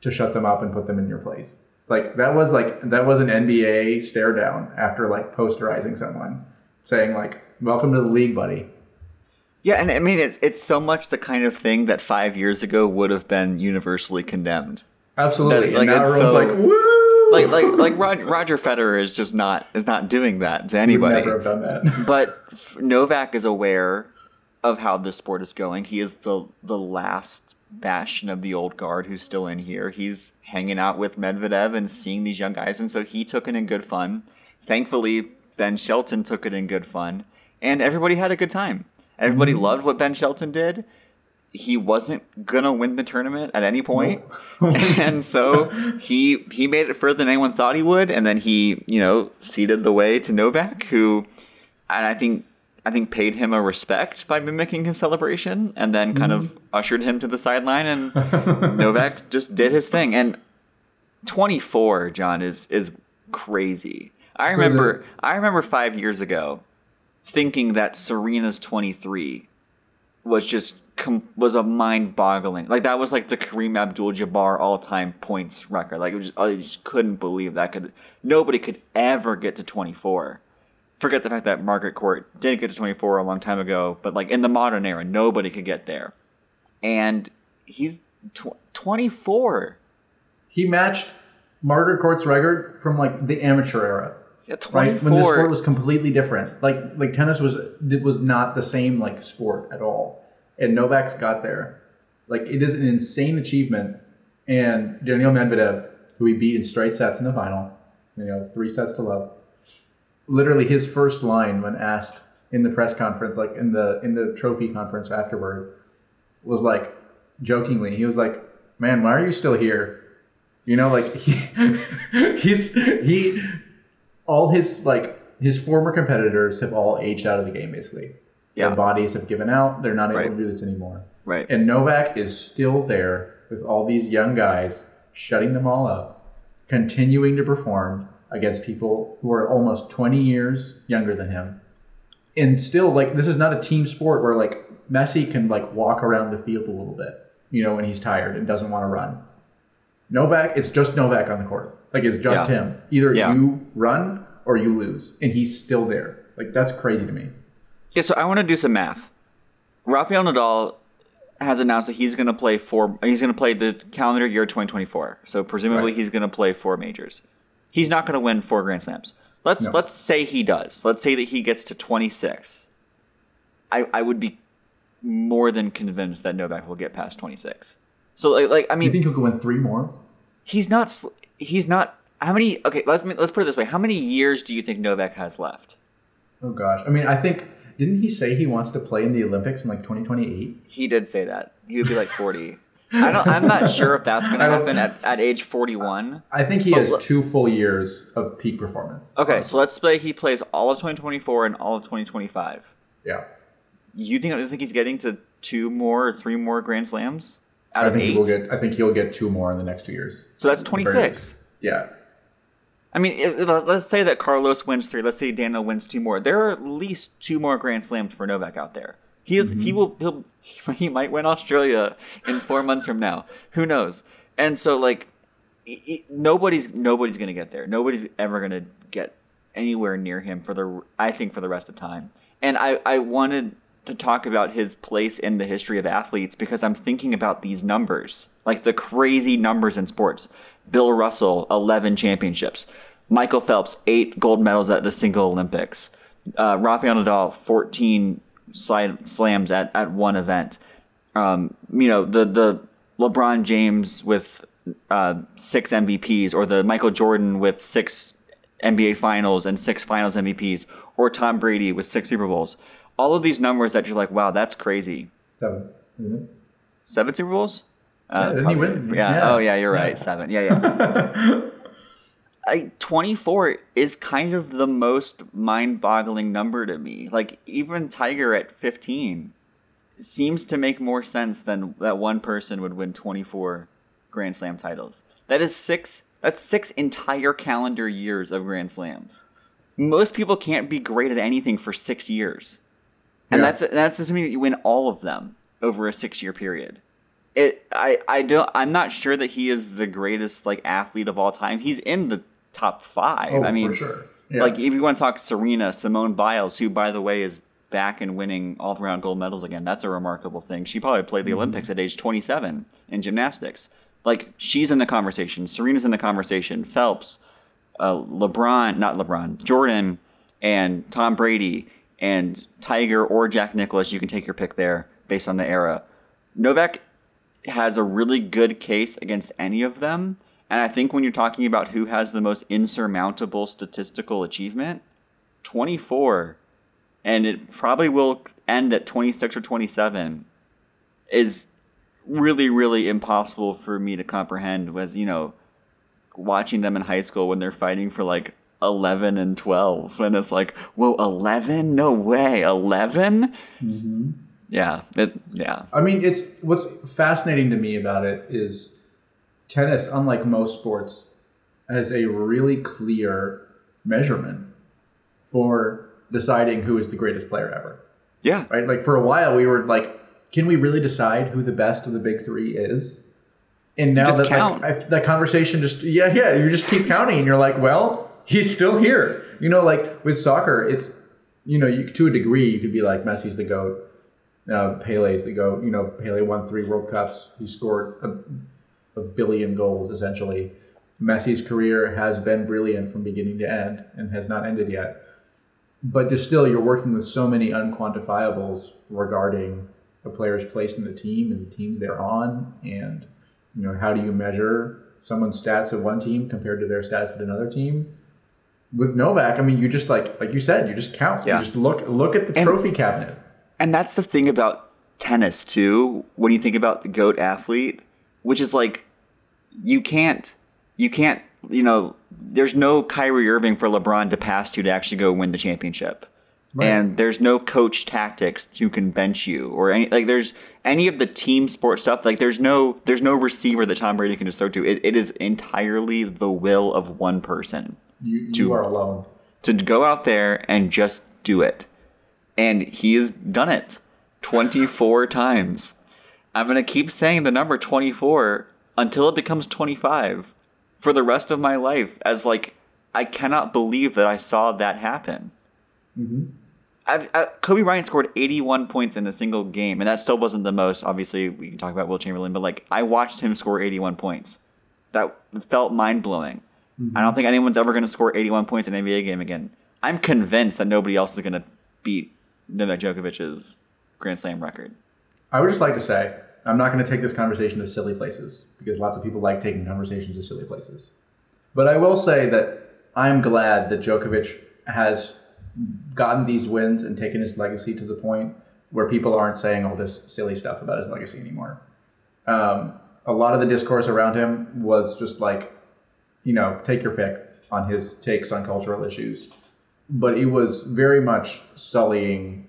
to shut them up and put them in your place. Like that was like that was an NBA stare down after like posterizing someone, saying like, "Welcome to the league, buddy." Yeah, and I mean it's it's so much the kind of thing that five years ago would have been universally condemned. Absolutely, that, like, and now everyone's so, like, "Woo!" Like like like Roger Federer is just not is not doing that to anybody. Would never have done that. but Novak is aware of how this sport is going. He is the the last bastion of the old guard who's still in here. He's hanging out with Medvedev and seeing these young guys, and so he took it in good fun. Thankfully, Ben Shelton took it in good fun, and everybody had a good time. Everybody mm-hmm. loved what Ben Shelton did. He wasn't gonna win the tournament at any and so he he made it further than anyone thought he would, and then he you know ceded the way to Novak, who, and I think I think paid him a respect by mimicking his celebration and then kind mm-hmm. of ushered him to the sideline and Novak just did his thing. And 24, John, is is crazy. I so remember I remember 5 years ago thinking that Serena's 23 was just was a mind-boggling. Like that was like the Kareem Abdul-Jabbar all-time points record. Like it was just, I just couldn't believe that could nobody could ever get to 24 forget the fact that Margaret Court did get to 24 a long time ago, but like in the modern era, nobody could get there. And he's tw- 24. He matched Margaret Court's record from like the amateur era. Yeah, 24. Right? When the sport was completely different. Like like tennis was it was not the same like sport at all. And Novak's got there. Like it is an insane achievement. And Daniil Medvedev, who he beat in straight sets in the final, you know, three sets to love literally his first line when asked in the press conference, like in the in the trophy conference afterward, was like jokingly, he was like, "Man, why are you still here?" You know, like he he's he all his like his former competitors have all aged out of the game basically. Yeah. Their bodies have given out. They're not able right. to do this anymore. Right. And Novak is still there with all these young guys, shutting them all up, continuing to perform, against people who are almost 20 years younger than him. And still, like, this is not a team sport where, like, Messi can, like, walk around the field a little bit, you know, when he's tired and doesn't want to run. Novak, it's just Novak on the court. Like, it's just yeah. him. Either yeah. you run or you lose. And he's still there. Like, that's crazy to me. Yeah, so I want to do some math. Rafael Nadal has announced that he's going to play four. He's going to play the calendar year 2024. So presumably Right. he's going to play four majors. He's not going to win four Grand Slams. Let's No. let's say he does. Let's say that he gets to 26. I I would be more than convinced that Novak will get past 26. So like like I mean, You think he'll go win three more? he's not he's not how many okay let's let's put it this way how many years do you think Novak has left? Oh gosh. I mean, I think didn't he say he wants to play in the Olympics in like 2028? He did say that he would be like 40. I don't. I'm not sure if that's going to happen at, at age 41. I think he But has look- two full years of peak performance. Okay, so let's say he plays all of 2024 and all of 2025. Yeah. You think you think he's getting to two more or three more Grand Slams out I of think eight? he will get. I think he'll get two more in the next two years. so that's At the very 26. Yeah. I mean, if, if- let's say that Carlos wins three. Let's say Daniel wins two more. There are at least two more Grand Slams for Novak out there. He is. He will. He'll. He might win Australia in four months from now. Who knows? And so, like, nobody's nobody's gonna get there. Nobody's ever gonna get anywhere near him for the. I think for the rest of time. And I I wanted to talk about his place in the history of athletes because I'm thinking about these numbers, like the crazy numbers in sports. Bill Russell, 11 championships. Michael Phelps, eight gold medals at the single Olympics. Uh, Rafael Nadal, 14 slams at, at one event. Um, you know, the, the LeBron James with uh, six MVPs, or the Michael Jordan with six NBA finals and six finals MVPs, or Tom Brady with six Super Bowls. All of these numbers that you're like, wow, that's crazy. Seven. Isn't it? Seven Super Bowls? Uh, Yeah, didn't he probably- win? Yeah. Yeah. Oh, yeah, you're Yeah. right. Seven. Yeah, yeah. I 24 is kind of the most mind-boggling number to me. Like even Tiger at 15 seems to make more sense than that one person would win 24 Grand Slam titles. That is six that's six entire calendar years of Grand Slams. Most people can't be great at anything for 6 years. And Yeah. that's that's assuming that you win all of them over a 6-year period it I I don't I'm not sure that he is the greatest like athlete of all time. He's in the top five. Oh, I mean, for sure. Yeah. like if you want to talk Serena, Simone Biles, who by the way is back and winning all around gold medals again, that's a remarkable thing. She probably played the Mm-hmm. Olympics at age 27 in gymnastics. Like she's in the conversation. Serena's in the conversation. Phelps, uh, LeBron, not LeBron, Jordan, and Tom Brady, and Tiger or Jack Nicklaus. You can take your pick there based on the era. Novak has a really good case against any of them. And I think when you're talking about who has the most insurmountable statistical achievement, 24, and it probably will end at 26 or 27, is really, really impossible for me to comprehend. Was, you know, watching them in high school when they're fighting for like 11 and 12. And it's like, whoa, 11? No way. 11? Mhm. Yeah. It, yeah. I mean, it's what's fascinating to me about it is tennis, unlike most sports, has a really clear measurement for deciding who is the greatest player ever. Yeah. Right? Like for a while, we were like, can we really decide who the best of the big three is? And now that count. like, that conversation just yeah yeah you just keep counting and you're like well he's still here you know like with soccer it's you know you, to a degree you could be like Messi's the goat uh, Pele's the goat. You know, Pele won three World Cups. He scored a, a billion goals essentially. Messi's career has been brilliant from beginning to end and has not ended yet. But just still, you're working with so many unquantifiables regarding a player's place in the team and the teams they're on, and you know how do you measure someone's stats of one team compared to their stats at another team? With Novak, I mean, you just like like you said, you just count. Yeah. You just look look at the And- trophy cabinet. And that's the thing about tennis too. When you think about the goat athlete, which is like, you can't, you can't, you know, there's no Kyrie Irving for LeBron to pass to to actually go win the championship. Right. And there's no coach tactics who can bench you or any like there's any of the team sport stuff like there's no there's no receiver that Tom Brady can just throw to. It, it is entirely the will of one person You, you to- are alone. to go out there and just do it. And he has done it 24 times. I'm going to keep saying the number 24 until it becomes 25 for the rest of my life as like I cannot believe that I saw that happen. hmm I've, I, Kobe Bryant scored 81 points in a single game, and that still wasn't the most. Obviously, we can talk about Wilt Chamberlain, but like I watched him score 81 points. That felt mind blowing. I don't think anyone's ever going to score 81 points in an NBA game again. I'm convinced that nobody else is going to beat Novak Djokovic's Grand Slam record. I would just like to say, I'm not going to take this conversation to silly places because lots of people like taking conversations to silly places. But I will say that I'm glad that Djokovic has gotten these wins and taken his legacy to the point where people aren't saying all this silly stuff about his legacy anymore. Um, a lot of the discourse around him was just like, you know, take your pick on his takes on cultural issues. But it was very much sullying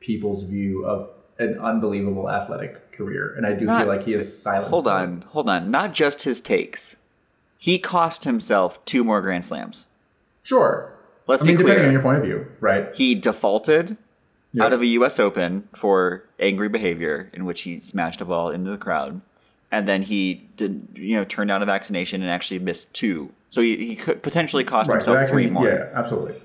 people's view of an unbelievable athletic career. And I do Not- feel like he has silenced Hold those. on, hold on. Not just his takes. He cost himself two more Grand Slams. Sure. Let's I mean, be depending clear. on your point of view, right? He defaulted Yeah. out of a U.S. Open for angry behavior, in which he smashed a ball into the crowd, and then he did, you know, turned down a vaccination and actually missed two. So he, he could potentially cost Right. himself actually, three more. yeah, absolutely.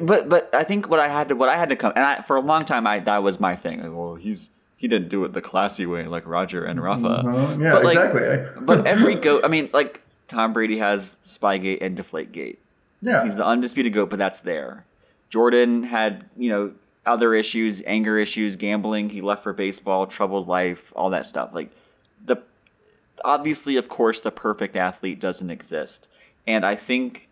But but I think what I had to what I had to come and I, for a long time I that was my thing. Like, well, he's he didn't do it the classy way like Roger and mm-hmm. Rafa. Well, yeah, But, like, exactly. but every goat, I mean, like Tom Brady has Spygate and Deflategate. yeah, He's the undisputed goat, but that's there. Jordan had, you know, other issues, anger issues, gambling. He left for baseball, troubled life, all that stuff. Like the obviously, of course, the perfect athlete doesn't exist, and I think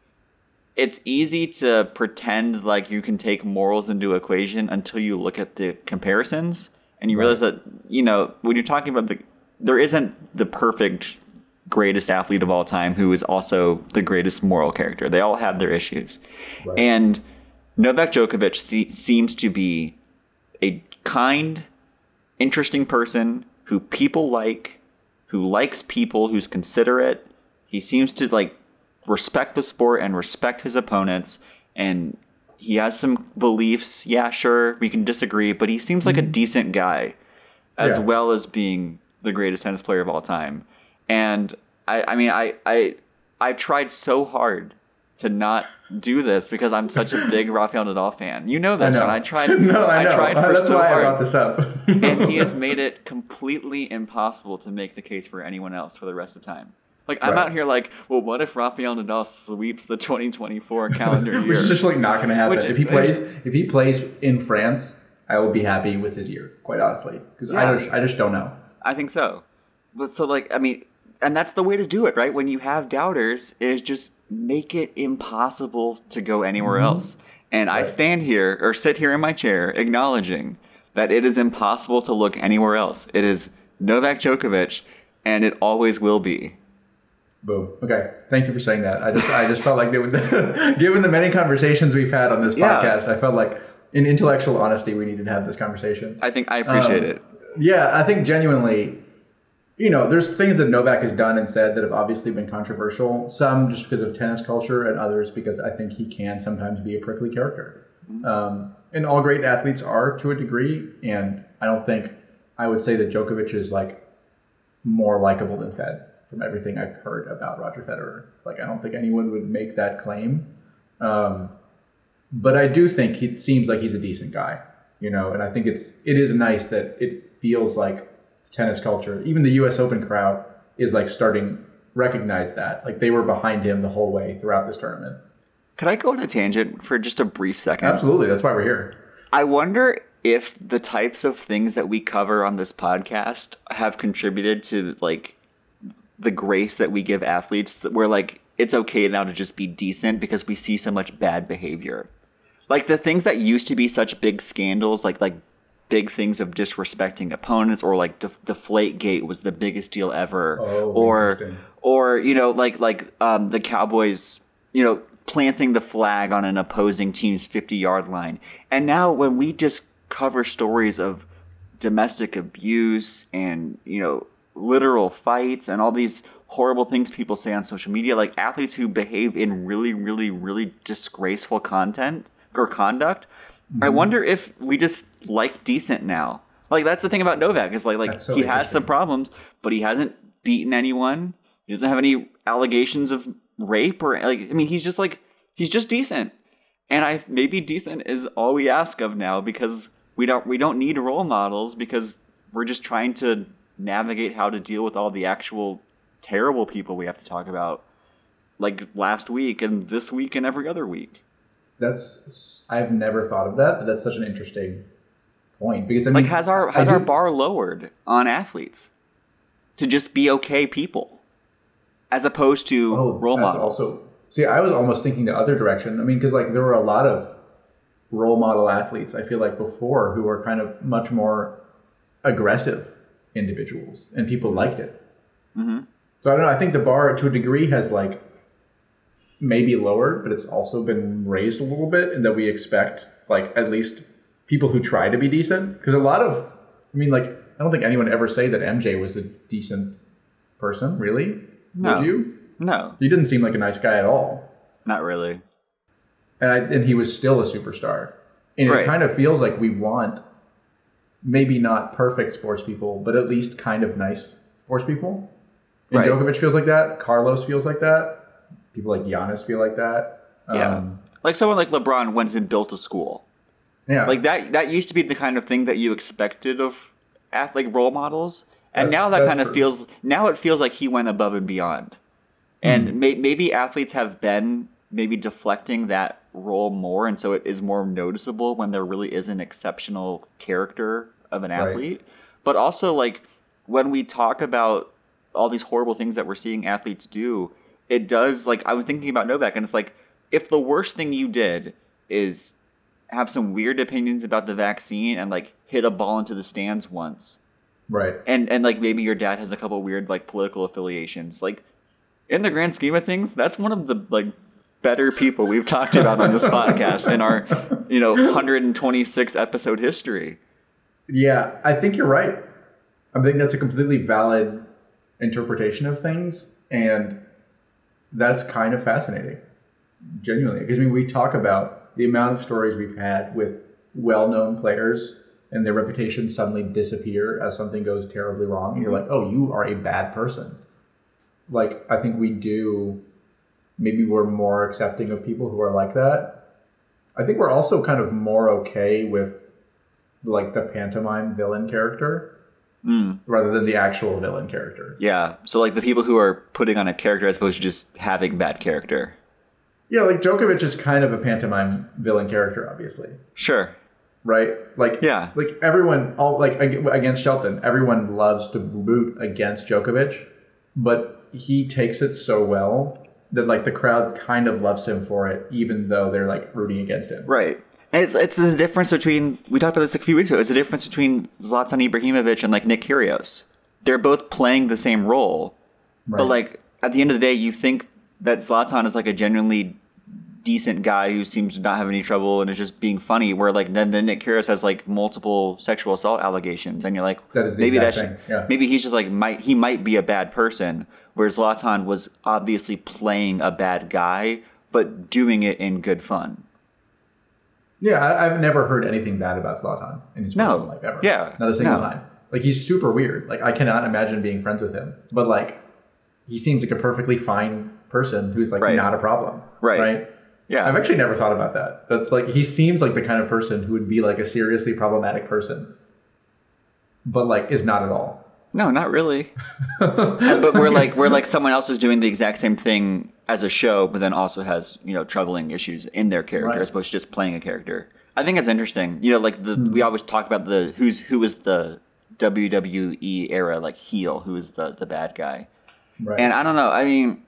it's easy to pretend like you can take morals into equation until you look at the comparisons and you realize that you know when you're talking about the there isn't the perfect greatest athlete of all time who is also the greatest moral character. They all have their issues. Right. And Novak Djokovic se- seems to be a kind, interesting person who people like, who likes people, who's considerate. He seems to like respect the sport and respect his opponents and he has some beliefs. Yeah, sure, we can disagree, but he seems like a mm-hmm. decent guy as Yeah. well as being the greatest tennis player of all time. And I, I mean, I, I, I tried so hard to not do this because I'm such a big Rafael Nadal fan. You know I that, know. Sean. I tried. no, I know. tried for That's so why hard. I brought this up. and he has made it completely impossible to make the case for anyone else for the rest of time. Like I'm Right. out here like, well, what if Rafael Nadal sweeps the 2024 calendar year? Which is just like not going to happen. Which- if he plays, if he plays in France, I will be happy with his year. Quite honestly, because Yeah. I just, I just don't know. I think so. But so like I mean, and that's the way to do it, right? When you have doubters, is just make it impossible to go anywhere mm-hmm. else. And I stand here or sit here in my chair acknowledging that it is impossible to look anywhere else. It is Novak Djokovic, and it always will be. Boom. Okay. Thank you for saying that. I just, I just felt like, the, given the many conversations we've had on this Yeah. podcast, I felt like, in intellectual honesty, we needed to have this conversation. I think I appreciate Um, it. Yeah, I think genuinely, you know, there's things that Novak has done and said that have obviously been controversial. Some just because of tennis culture, and others because I think he can sometimes be a prickly character. Um, and all great athletes are to a degree, and I don't think I would say that Djokovic is like more likable than Fed from everything I've heard about Roger Federer. Like, I don't think anyone would make that claim. Um, but I do think he seems like he's a decent guy, you know, and I think it's it is nice that it feels like tennis culture, even the U.S. Open crowd is like starting recognize that, like they were behind him the whole way throughout this tournament. Could I go on a tangent for just a brief second? Absolutely, that's why we're here. I wonder if the types of things that we cover on this podcast have contributed to like the grace that we give athletes that we're like it's okay now to just be decent because we see so much bad behavior. Like the things that used to be such big scandals like like big things of disrespecting opponents or like Def- deflate gate was the biggest deal ever. Oh, or or you know like like um, the cowboys you know planting the flag on an opposing team's 50 yard line. And now when we just cover stories of domestic abuse and you know literal fights and all these horrible things people say on social media like athletes who behave in really really really disgraceful content or conduct. I Mm-hmm. wonder if we just like decent now. Like that's the thing about novak is like like so he has some problems but he hasn't beaten anyone. He doesn't have any allegations of rape or like i mean he's just like he's just decent. And I maybe decent is all we ask of now because we don't we don't need role models because we're just trying to navigate how to deal with all the actual terrible people we have to talk about like last week and this week and every other week. That's I've never thought of that, but that's such an interesting point because I mean, Like has our has our bar lowered on athletes to just be okay people as opposed to oh, role models. Also, see, I was almost thinking the other direction. I mean, because like there were a lot of role model athletes. I feel like before who were kind of much more aggressive individuals, and people liked it. Mhm. So I don't know. I think the bar to a degree has like maybe lowered, but it's also been raised a little bit, in that we expect like at least people who try to be decent. Because a lot of, I mean, like I don't think anyone ever say that MJ was a decent person. Really? No. Did you? No, He didn't seem like a nice guy at all, not really. and I, and he was still a superstar. And Right. it kind of feels like we want maybe not perfect sports people, but at least kind of nice sports people. And Right. Djokovic feels like that. Carlos feels like that. People like Giannis feel like that. Yeah. Um, Like someone like LeBron went and built a school. yeah. Like that that used to be the kind of thing that you expected of athletic role models. And now that kind of true. feels now it feels like he went above and beyond. And Hmm. may, maybe athletes have been maybe deflecting that role more and so it is more noticeable when there really is an exceptional character of an Right. athlete. But also like when we talk about all these horrible things that we're seeing athletes do, it does like I was thinking about Novak and it's like if the worst thing you did is have some weird opinions about the vaccine and like hit a ball into the stands once right. and and like maybe your dad has a couple weird like political affiliations like in the grand scheme of things that's one of the like better people we've talked about on this podcast in our you know 126 episode history Yeah, I think you're right. I think that's a completely valid interpretation of things, and that's kind of fascinating, genuinely. Because I mean, we talk about the amount of stories we've had with well-known players and their reputations suddenly disappear as something goes terribly wrong, and you're like, "Oh, you are a bad person." Like, I think we do. Maybe we're more accepting of people who are like that. I think we're also kind of more okay with like the pantomime villain character Mm, rather than the actual villain character. yeah so like the people who are putting on a character as opposed to just having bad character Yeah, like Djokovic is kind of a pantomime villain character, obviously, sure right? Like, Yeah. like everyone, all like against Shelton, everyone loves to boot against Djokovic, but he takes it so well that like the crowd kind of loves him for it, even though they're like rooting against him. Right. And it's it's the difference between we talked about this a few weeks ago. It's the difference between Zlatan Ibrahimovic and like Nick Kyrgios. They're both playing the same role, but like at the end of the day, you think that Zlatan is like a genuinely decent guy who seems to not have any trouble and is just being funny. Where like then, then Nick Kyrgios has like multiple sexual assault allegations, and you're like, That is maybe exact that thing, yeah. maybe he's just like might he might be a bad person. Whereas Zlatan was obviously playing a bad guy, but doing it in good fun. Yeah, I, I've never heard anything bad about Zlatan in his No. personal life ever. Yeah. not a single No. time. Like he's super weird. Like I cannot imagine being friends with him. But like, he seems like a perfectly fine person who's like Right. not a problem. Right. Right. Yeah. I've actually never thought about that. That like he seems like the kind of person who would be like a seriously problematic person, but like is not at all. No, not really. but we're like we're like someone else is doing the exact same thing as a show, but then also has you know troubling issues in their character Right. as opposed to just playing a character. I think it's interesting. You know, like the Hmm. we always talk about the who's who is the WWE era like heel, who is the the bad guy. Right. And I don't know. I mean,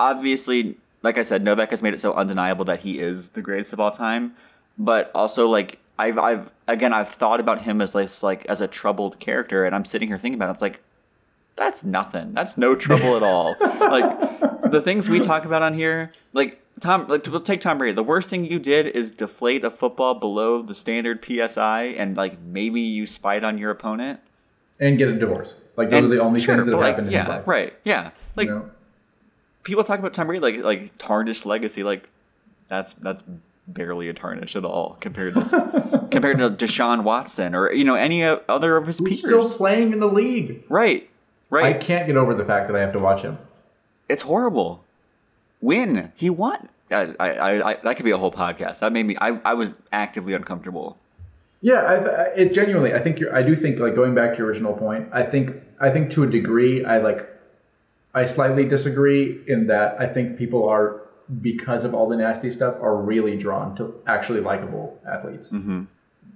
obviously, like I said, Novak has made it so undeniable that he is the greatest of all time. But also, like I've, I've again, I've thought about him as like, like as a troubled character, and I'm sitting here thinking about it. I'm like, that's nothing. That's no trouble at all. like the things we talk about on here, like Tom, like we'll take Tom Brady. The worst thing you did is deflate a football below the standard psi, and like maybe you spied on your opponent. and get a divorce. Like those And are the only sure, things that have like, happened in yeah, his life. right. Yeah, like you know? People talk about Tom Brady like like tarnished legacy. Like that's that's barely a tarnish at all compared to compared to Deshaun Watson or you know any other of his Who's peers. still playing in the league? right, Right. I can't get over the fact that I have to watch him. it's horrible. Win. He won. I, I, I, that could be a whole podcast. That made me. I, I was actively uncomfortable. Yeah, I, it genuinely. I think you're, I do think like going back to your original point. I think I think to a degree, I like. I slightly disagree in that I think people are because of all the nasty stuff are really drawn to actually likable athletes. Mm-hmm.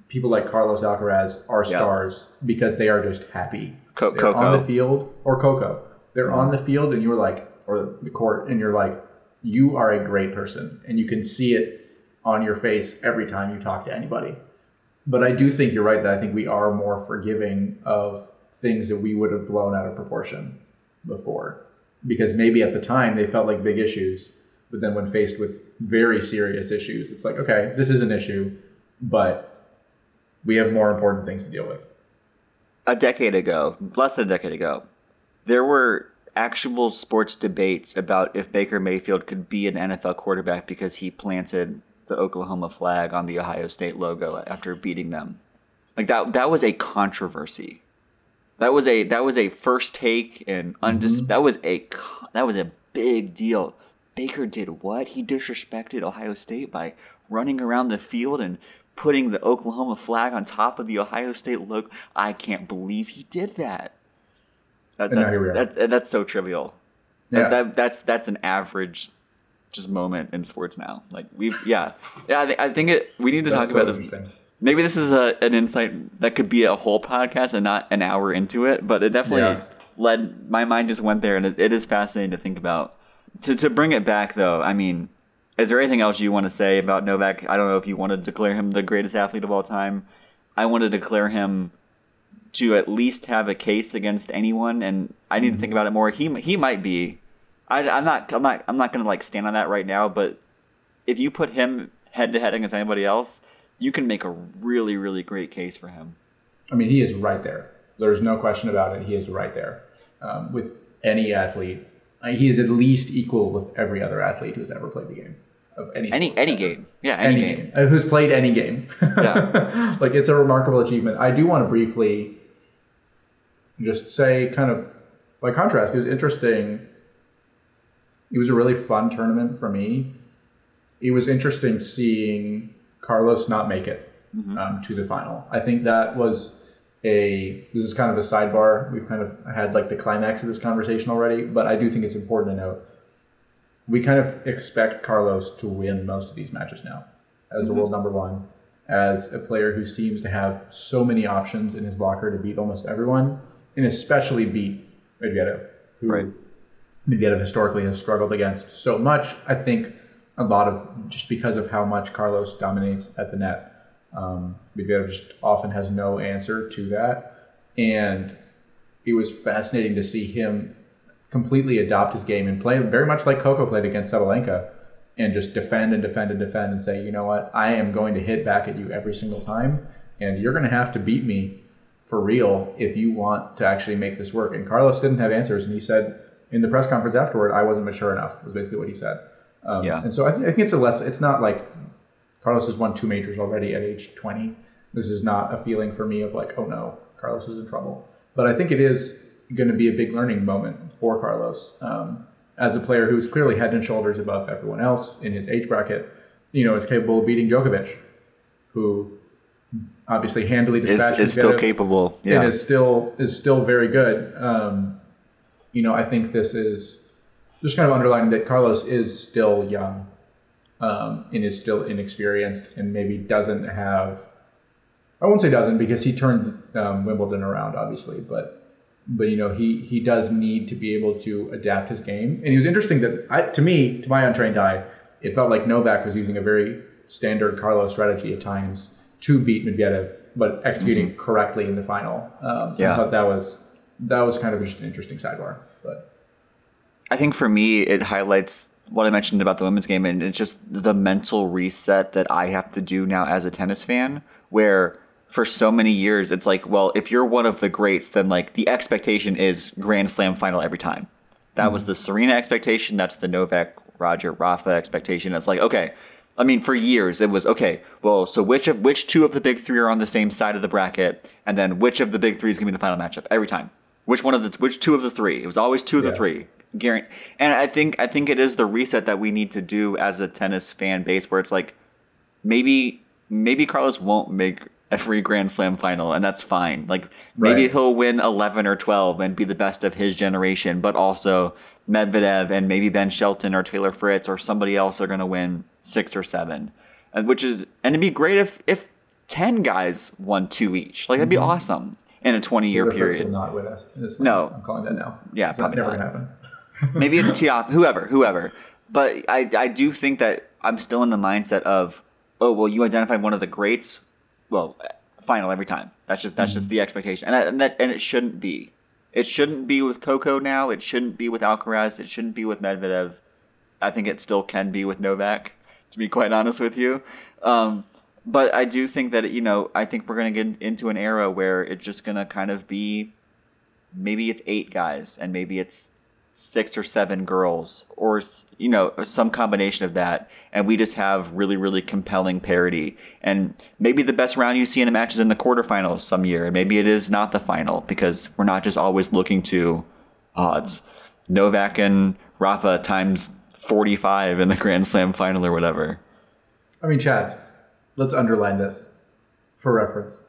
People like Carlos Alcaraz are Yeah. stars because they are just happy. Co- They're Coco. on the field or Coco. They're on the field and you're like, or the court, and you're like, you are a great person, and you can see it on your face every time you talk to anybody. But I do think you're right that I think we are more forgiving of things that we would have blown out of proportion before, because maybe at the time they felt like big issues, but then when faced with very serious issues, it's like, okay, this is an issue, but we have more important things to deal with. a decade ago, less than a decade ago, there were actual sports debates about if Baker Mayfield could be an NFL quarterback because he planted the Oklahoma flag on the Ohio State logo after beating them. Like that that was a controversy. That was a that was a first take and mm-hmm. undis- that was a that was a big deal. Baker did what? He disrespected Ohio State by running around the field and putting the Oklahoma flag on top of the Ohio State logo. I can't believe he did that. That, that's, here we are. that, that's so trivial. Yeah. That, that, that's that's an average just moment in sports now. Like we've yeah yeah. I, th- I think it. We need to That's talk about this. Maybe this is a, an insight that could be a whole podcast and not an hour into it, but it definitely Yeah. led my mind just went there, and it, it is fascinating to think about. To to bring it back though, I mean, is there anything else you want to say about Novak? I don't know if you want to declare him the greatest athlete of all time. I want to declare him to at least have a case against anyone, and I need to think mm-hmm. about it more. He he might be. I, I'm not I'm not I'm not gonna like stand on that right now, but if you put him head to head against anybody else, you can make a really really great case for him. I mean, he is right there. There's no question about it. He is right there um, with any athlete. Uh, he is at least equal with every other athlete who's ever played the game of any Any any game, yeah, any, Any, game. game. Uh, who's played any game. Yeah. like it's a remarkable achievement. I do want to briefly just say, kind of by contrast, it was interesting. It was a really fun tournament for me. It was interesting seeing Carlos not make it um, to the final. I think that was a. This is kind of a sidebar. We've kind of had like the climax of this conversation already, but I do think it's important to note. We kind of expect Carlos to win most of these matches now, as the world number one, as a player who seems to have so many options in his locker to beat almost everyone, and especially beat Medvedev, who Right. Medvedev historically has struggled against so much. I think a lot of just because of how much Carlos dominates at the net. Um, Medvedev just often has no answer to that, and it was fascinating to see him completely adopt his game and play very much like Coco played against Sabalenka, and just defend and defend and defend and say, you know what, I am going to hit back at you every single time, and you're going to have to beat me for real if you want to actually make this work. And Carlos didn't have answers, and he said in the press conference afterward, I wasn't mature enough. Was basically what he said. Um, Yeah. And so I, th- I think it's a less. It's not like Carlos has won two majors already at age 20. This is not a feeling for me of like, oh no, Carlos is in trouble. But I think it is going to be a big learning moment for Carlos um, as a player who is clearly head and shoulders above everyone else in his age bracket. You know, is capable of beating Djokovic, who obviously handily Is dispatched is still capable. Yeah. and is still is still very good. Um, you know, I think this is just kind of underlining that Carlos is still young um, and is still inexperienced and maybe doesn't have. I won't say doesn't because he turned um, Wimbledon around, obviously, but but you know he he does need to be able to adapt his game. And it was interesting that I, to me, to my untrained eye, it felt like Novak was using a very standard Carlos strategy at times to beat Medvedev, but executing correctly in the final. Um, so Yeah. I thought that was that was kind of just an interesting sidebar. But I think for me, it highlights what I mentioned about the women's game, and it's just the mental reset that I have to do now as a tennis fan, where for so many years it's like, well, if you're one of the greats, then like the expectation is Grand Slam final every time. That was mm-hmm. the Serena expectation. That's the Novak, Roger, Rafa expectation. It's like, okay, I mean, for years it was okay. Well, so which of which two of the big three are on the same side of the bracket, and then which of the big three is going to be the final matchup every time. Which one of the which two of the three? It was always two of the three. Guarant- and I think I think it is the reset that we need to do as a tennis fan base, where it's like maybe maybe Carlos won't make every Grand Slam final, and that's fine. Like maybe Right. he'll win eleven or twelve and be the best of his generation, but also Medvedev and maybe Ben Shelton or Taylor Fritz or somebody else are going to win six or seven, and which is and it'd be great if if ten guys won two each. Like that'd be mm-hmm. awesome in a twenty year period. not win us. It's No. I'm calling that now. Yeah, it's not, never not. gonna happen. maybe it's Tiaf, whoever, whoever. But I, I do think that I'm still in the mindset of, oh, well, you identified one of the greats. Well, final every time. That's just that's just the expectation, and that, and that and it shouldn't be. It shouldn't be with Coco now. It shouldn't be with Alcaraz. It shouldn't be with Medvedev. I think it still can be with Novak. To be quite honest with you, um, but I do think that you know I think we're going to get into an era where it's just going to kind of be maybe it's eight guys and maybe it's six or seven girls or you know some combination of that. And we just have really really compelling parity. And maybe the best round you see in a match is in the quarterfinals some year. And maybe it is not the final because we're not just always looking to odds. Novak and rafa times 45 in the grand slam final or whatever. I mean, Chad, let's underline this for reference.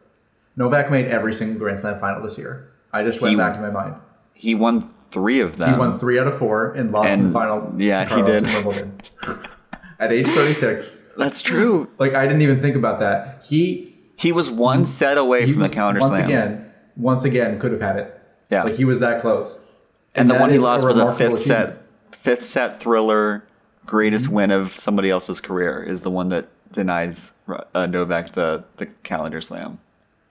Novak made every single Grand Slam final this year. I just went He- back to my mind. he won three of them He won three out of four and lost in the final. yeah, he did. At age 36, that's true like I didn't even think about that. He he was one set away from the counter once slam again, once again could have had it. yeah Like he was that close. And, the that one he lost was a fifth set, fifth set thriller, greatest Mm-hmm. win of somebody else's career is the one that denies uh, Novak the the calendar slam.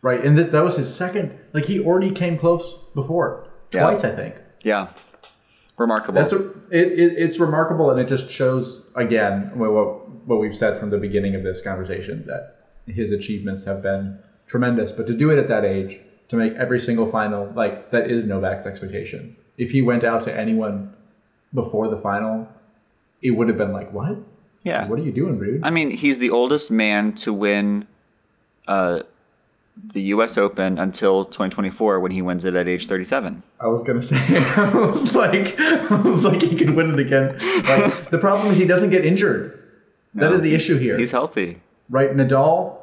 Right, and th- that was his second. Like he already came close before, Yeah. twice I think. Yeah, remarkable. That's a, it, it. It's remarkable, and it just shows again what, what what we've said from the beginning of this conversation that his achievements have been tremendous. But to do it at that age, to make every single final, like that is Novak's expectation. If he went out to anyone before the final, it would have been like, "What? Yeah. What are you doing, dude?" I mean, he's the oldest man to win uh, the U.S. Open until 2024 when he wins it at age 37. I was gonna say, I was like, I was like, he could win it again. Like the problem is he doesn't get injured. That No. is the issue here, He's healthy. right? Nadal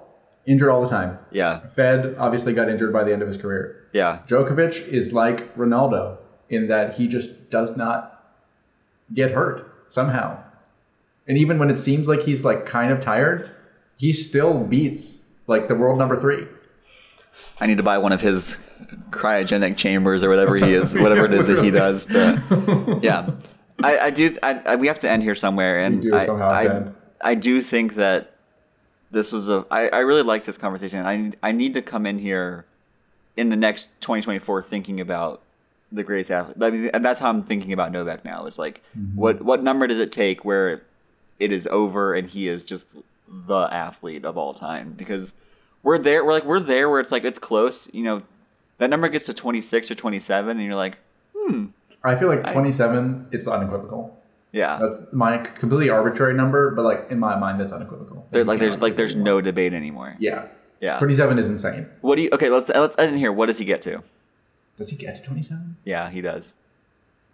injured all the time. Yeah, Fed obviously got injured by the end of his career. yeah, Djokovic is like Ronaldo in that he just does not get hurt somehow. And even when it seems like he's like kind of tired, he still beats like the world number three. I need to buy one of his cryogenic chambers or whatever he is, whatever it is that he does. To, yeah, I, I do. I, I, we have to end here somewhere, and do I, somehow I, end. I do think that this was a. I, I really like this conversation. I I need to come in here in the next 2024 thinking about the greatest athlete. I mean, and that's how I'm thinking about Novak now. Is like, Mm-hmm. what what number does it take where it is over and he is just the athlete of all time? Because we're there. We're like we're there where it's like it's close. You know, that number gets to 26 or 27, and you're like, hmm, I feel like 27, it's unequivocal. yeah. That's my completely arbitrary number, but like in my mind, that's unequivocal. There, like there's like there's anymore. no debate anymore. Yeah, Yeah. 27 is insane. What do you? Okay, let's let's end here. What does he get to? Does he get to 27? Yeah, he does.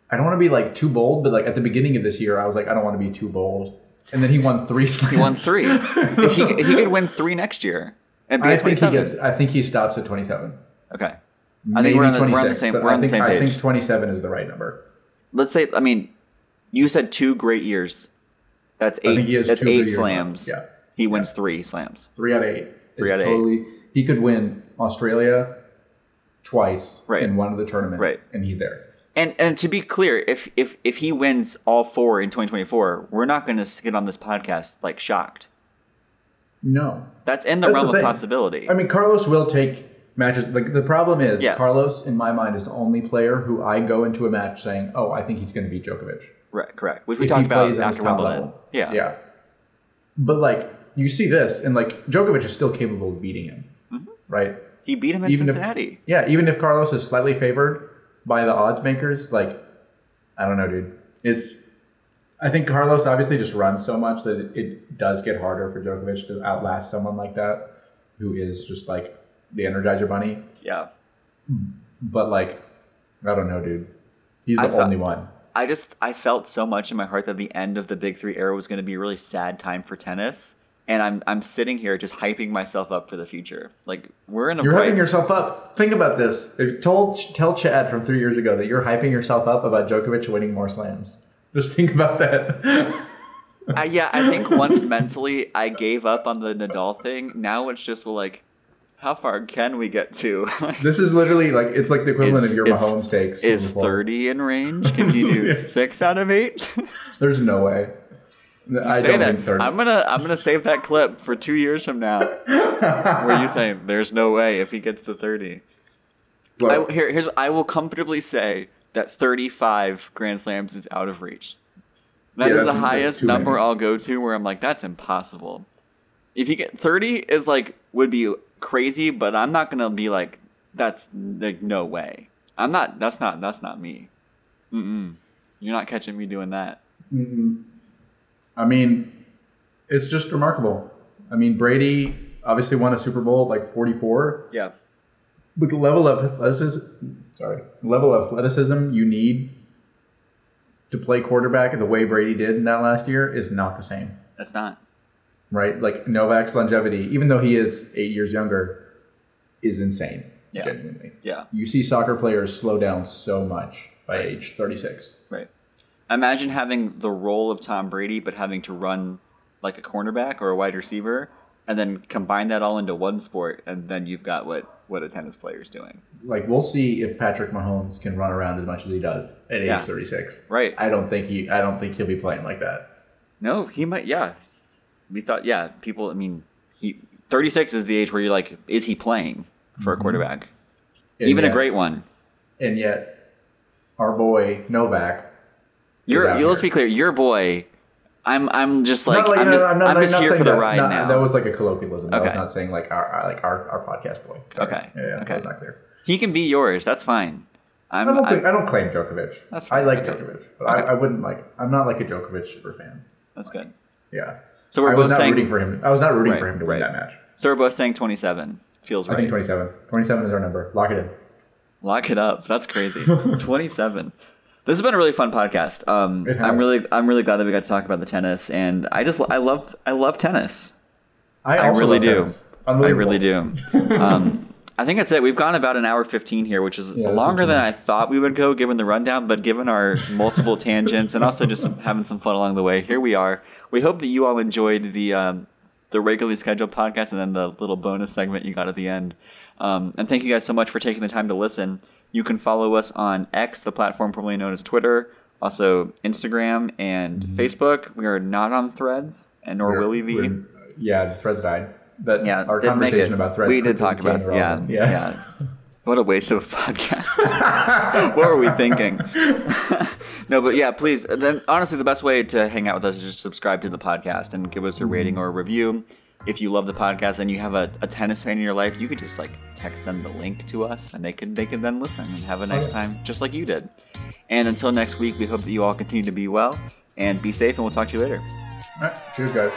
I don't want to be like too bold, but like at the beginning of this year, I was like, I don't want to be too bold. And then he won three slams. He won three. if he if he could win three next year and be I at think he gets. I think he stops at 27. okay. I think we're on the, we're on the same we're I on the think, same I think 27 is the right number. Let's say I mean, you said two great years. That's I eight. think he has that's eight slams. Yeah. He wins three slams. Three out of eight. Three It's out of eight. totally, He could win Australia twice Right. in one of the tournament, Right. And he's there. And and to be clear, if if if he wins all four in 2024, we're not going to get on this podcast like shocked. No, That's in the That's realm the of possibility. I mean Carlos will take matches. Like the problem is, Yes. Carlos, in my mind, is the only player who I go into a match saying, "Oh, I think he's going to beat Djokovic." right, correct. Which we if talked about after Wimbledon. Yeah. Yeah. But like you see this, and like Djokovic is still capable of beating him, Mm-hmm. right? He beat him in Even if- Cincinnati. Yeah, even if Carlos is slightly favored by the odds makers, like I don't know, dude. It's I think Carlos obviously just runs so much that it, it does get harder for Djokovic to outlast someone like that, who is just like the Energizer Bunny. yeah. But like, I don't know, dude. He's I the thought- only one. I just I felt so much in my heart that the end of the Big Three era was going to be a really sad time for tennis, and I'm I'm sitting here just hyping myself up for the future. Like we're in a You're bright. hyping yourself up. Think about this. If told tell Chad from three years ago that you're hyping yourself up about Djokovic winning more slams. Just think about that. I, yeah, I think once mentally I gave up on the Nadal thing. Now it's just well, like, how far can we get to? Like, this is literally like it's like the equivalent Is- of your is- Mahomes takes. is thirty in range? Can you do Yeah. six out of eight? There's no way. I say don't that. I'm gonna I'm gonna save that clip for two years from now, where you saying there's no way if he gets to thirty. I, here, here's I will comfortably say that 35 Grand Slams is out of reach. That Yeah, is the highest number many. I'll go to where I'm like, that's impossible. If you get 30 is like would be crazy, but I'm not gonna be like, that's like no way. I'm not. That's not. That's not me. Mm-mm. You're not catching me doing that. Mm-mm. I mean, it's just remarkable. I mean, Brady obviously won a Super Bowl at like 44. Yeah. With the level of athleticism, sorry, level of athleticism you need to play quarterback the way Brady did in that last year is not the same, That's not. right? Like Novak's longevity, even though he is eight years younger, is insane. Yeah. Genuinely, Yeah. you see soccer players slow down so much by age 36. Right. Imagine having the role of Tom Brady, but having to run like a cornerback or a wide receiver, and then combine that all into one sport, and then you've got what what a tennis player is doing. Like we'll see if Patrick Mahomes can run around as much as he does at age Yeah. 36. Right. I don't think he. I don't think he'll be playing like that. No, he might. Yeah. We thought. Yeah. People. I mean, he. Thirty six is the age where you're like, is he playing for a mm-hmm. quarterback? And Even a great one. And yet, our boy Novak. You're. You, let's be clear. Your boy. I'm. I'm just like. Not I'm, no, just, no, I'm not, I'm just not here saying for the that, ride not- now. That was like a colloquialism. Okay. I was not saying like our, our like our, our podcast boy. Sorry. Okay. Yeah, yeah, Okay. That not clear. he can be yours. That's fine. I'm. I don't I'm- think I don't claim Djokovic. That's I like Okay. Djokovic, but I, Okay. I wouldn't like. I'm not like a Djokovic super fan. that's good. Yeah. So we're I was both not saying. rooting for him. I was not rooting Right, for him to win that match. So we're both saying 27. Feels right. I think 27. 27 is our number. Lock it in. Lock it up. That's crazy. 27. This has been a really fun podcast. Um. I'm really, I'm really glad that we got to talk about the tennis, and I just, I loved, I love tennis. I, I really do. I really do. Um, I think that's it. We've gone about an hour 15 here, which is Yeah, is longer than. I thought we would go, given the rundown. But given our multiple tangents and also just some, having some fun along the way, here we are. We hope that you all enjoyed the um, the regularly scheduled podcast and then the little bonus segment you got at the end. Um, and thank you guys so much for taking the time to listen. You can follow us on X, the platform formerly known as Twitter, also Instagram and Facebook. We are not on Threads, and nor Mm-hmm. Will we be. Yeah, the threads died. That Yeah, our conversation about threads. We did talk about became yeah, yeah. What a waste of a podcast. what were we thinking? no, but yeah, please. Then honestly, the best way to hang out with us is just subscribe to the podcast and give us a rating or a review. If you love the podcast and you have a, a tennis fan in your life, you could just like text them the link to us, and they can they can then listen and have a nice oh, time, just like you did. And until next week, we hope that you all continue to be well and be safe, and we'll talk to you later. All right. Cheers, guys.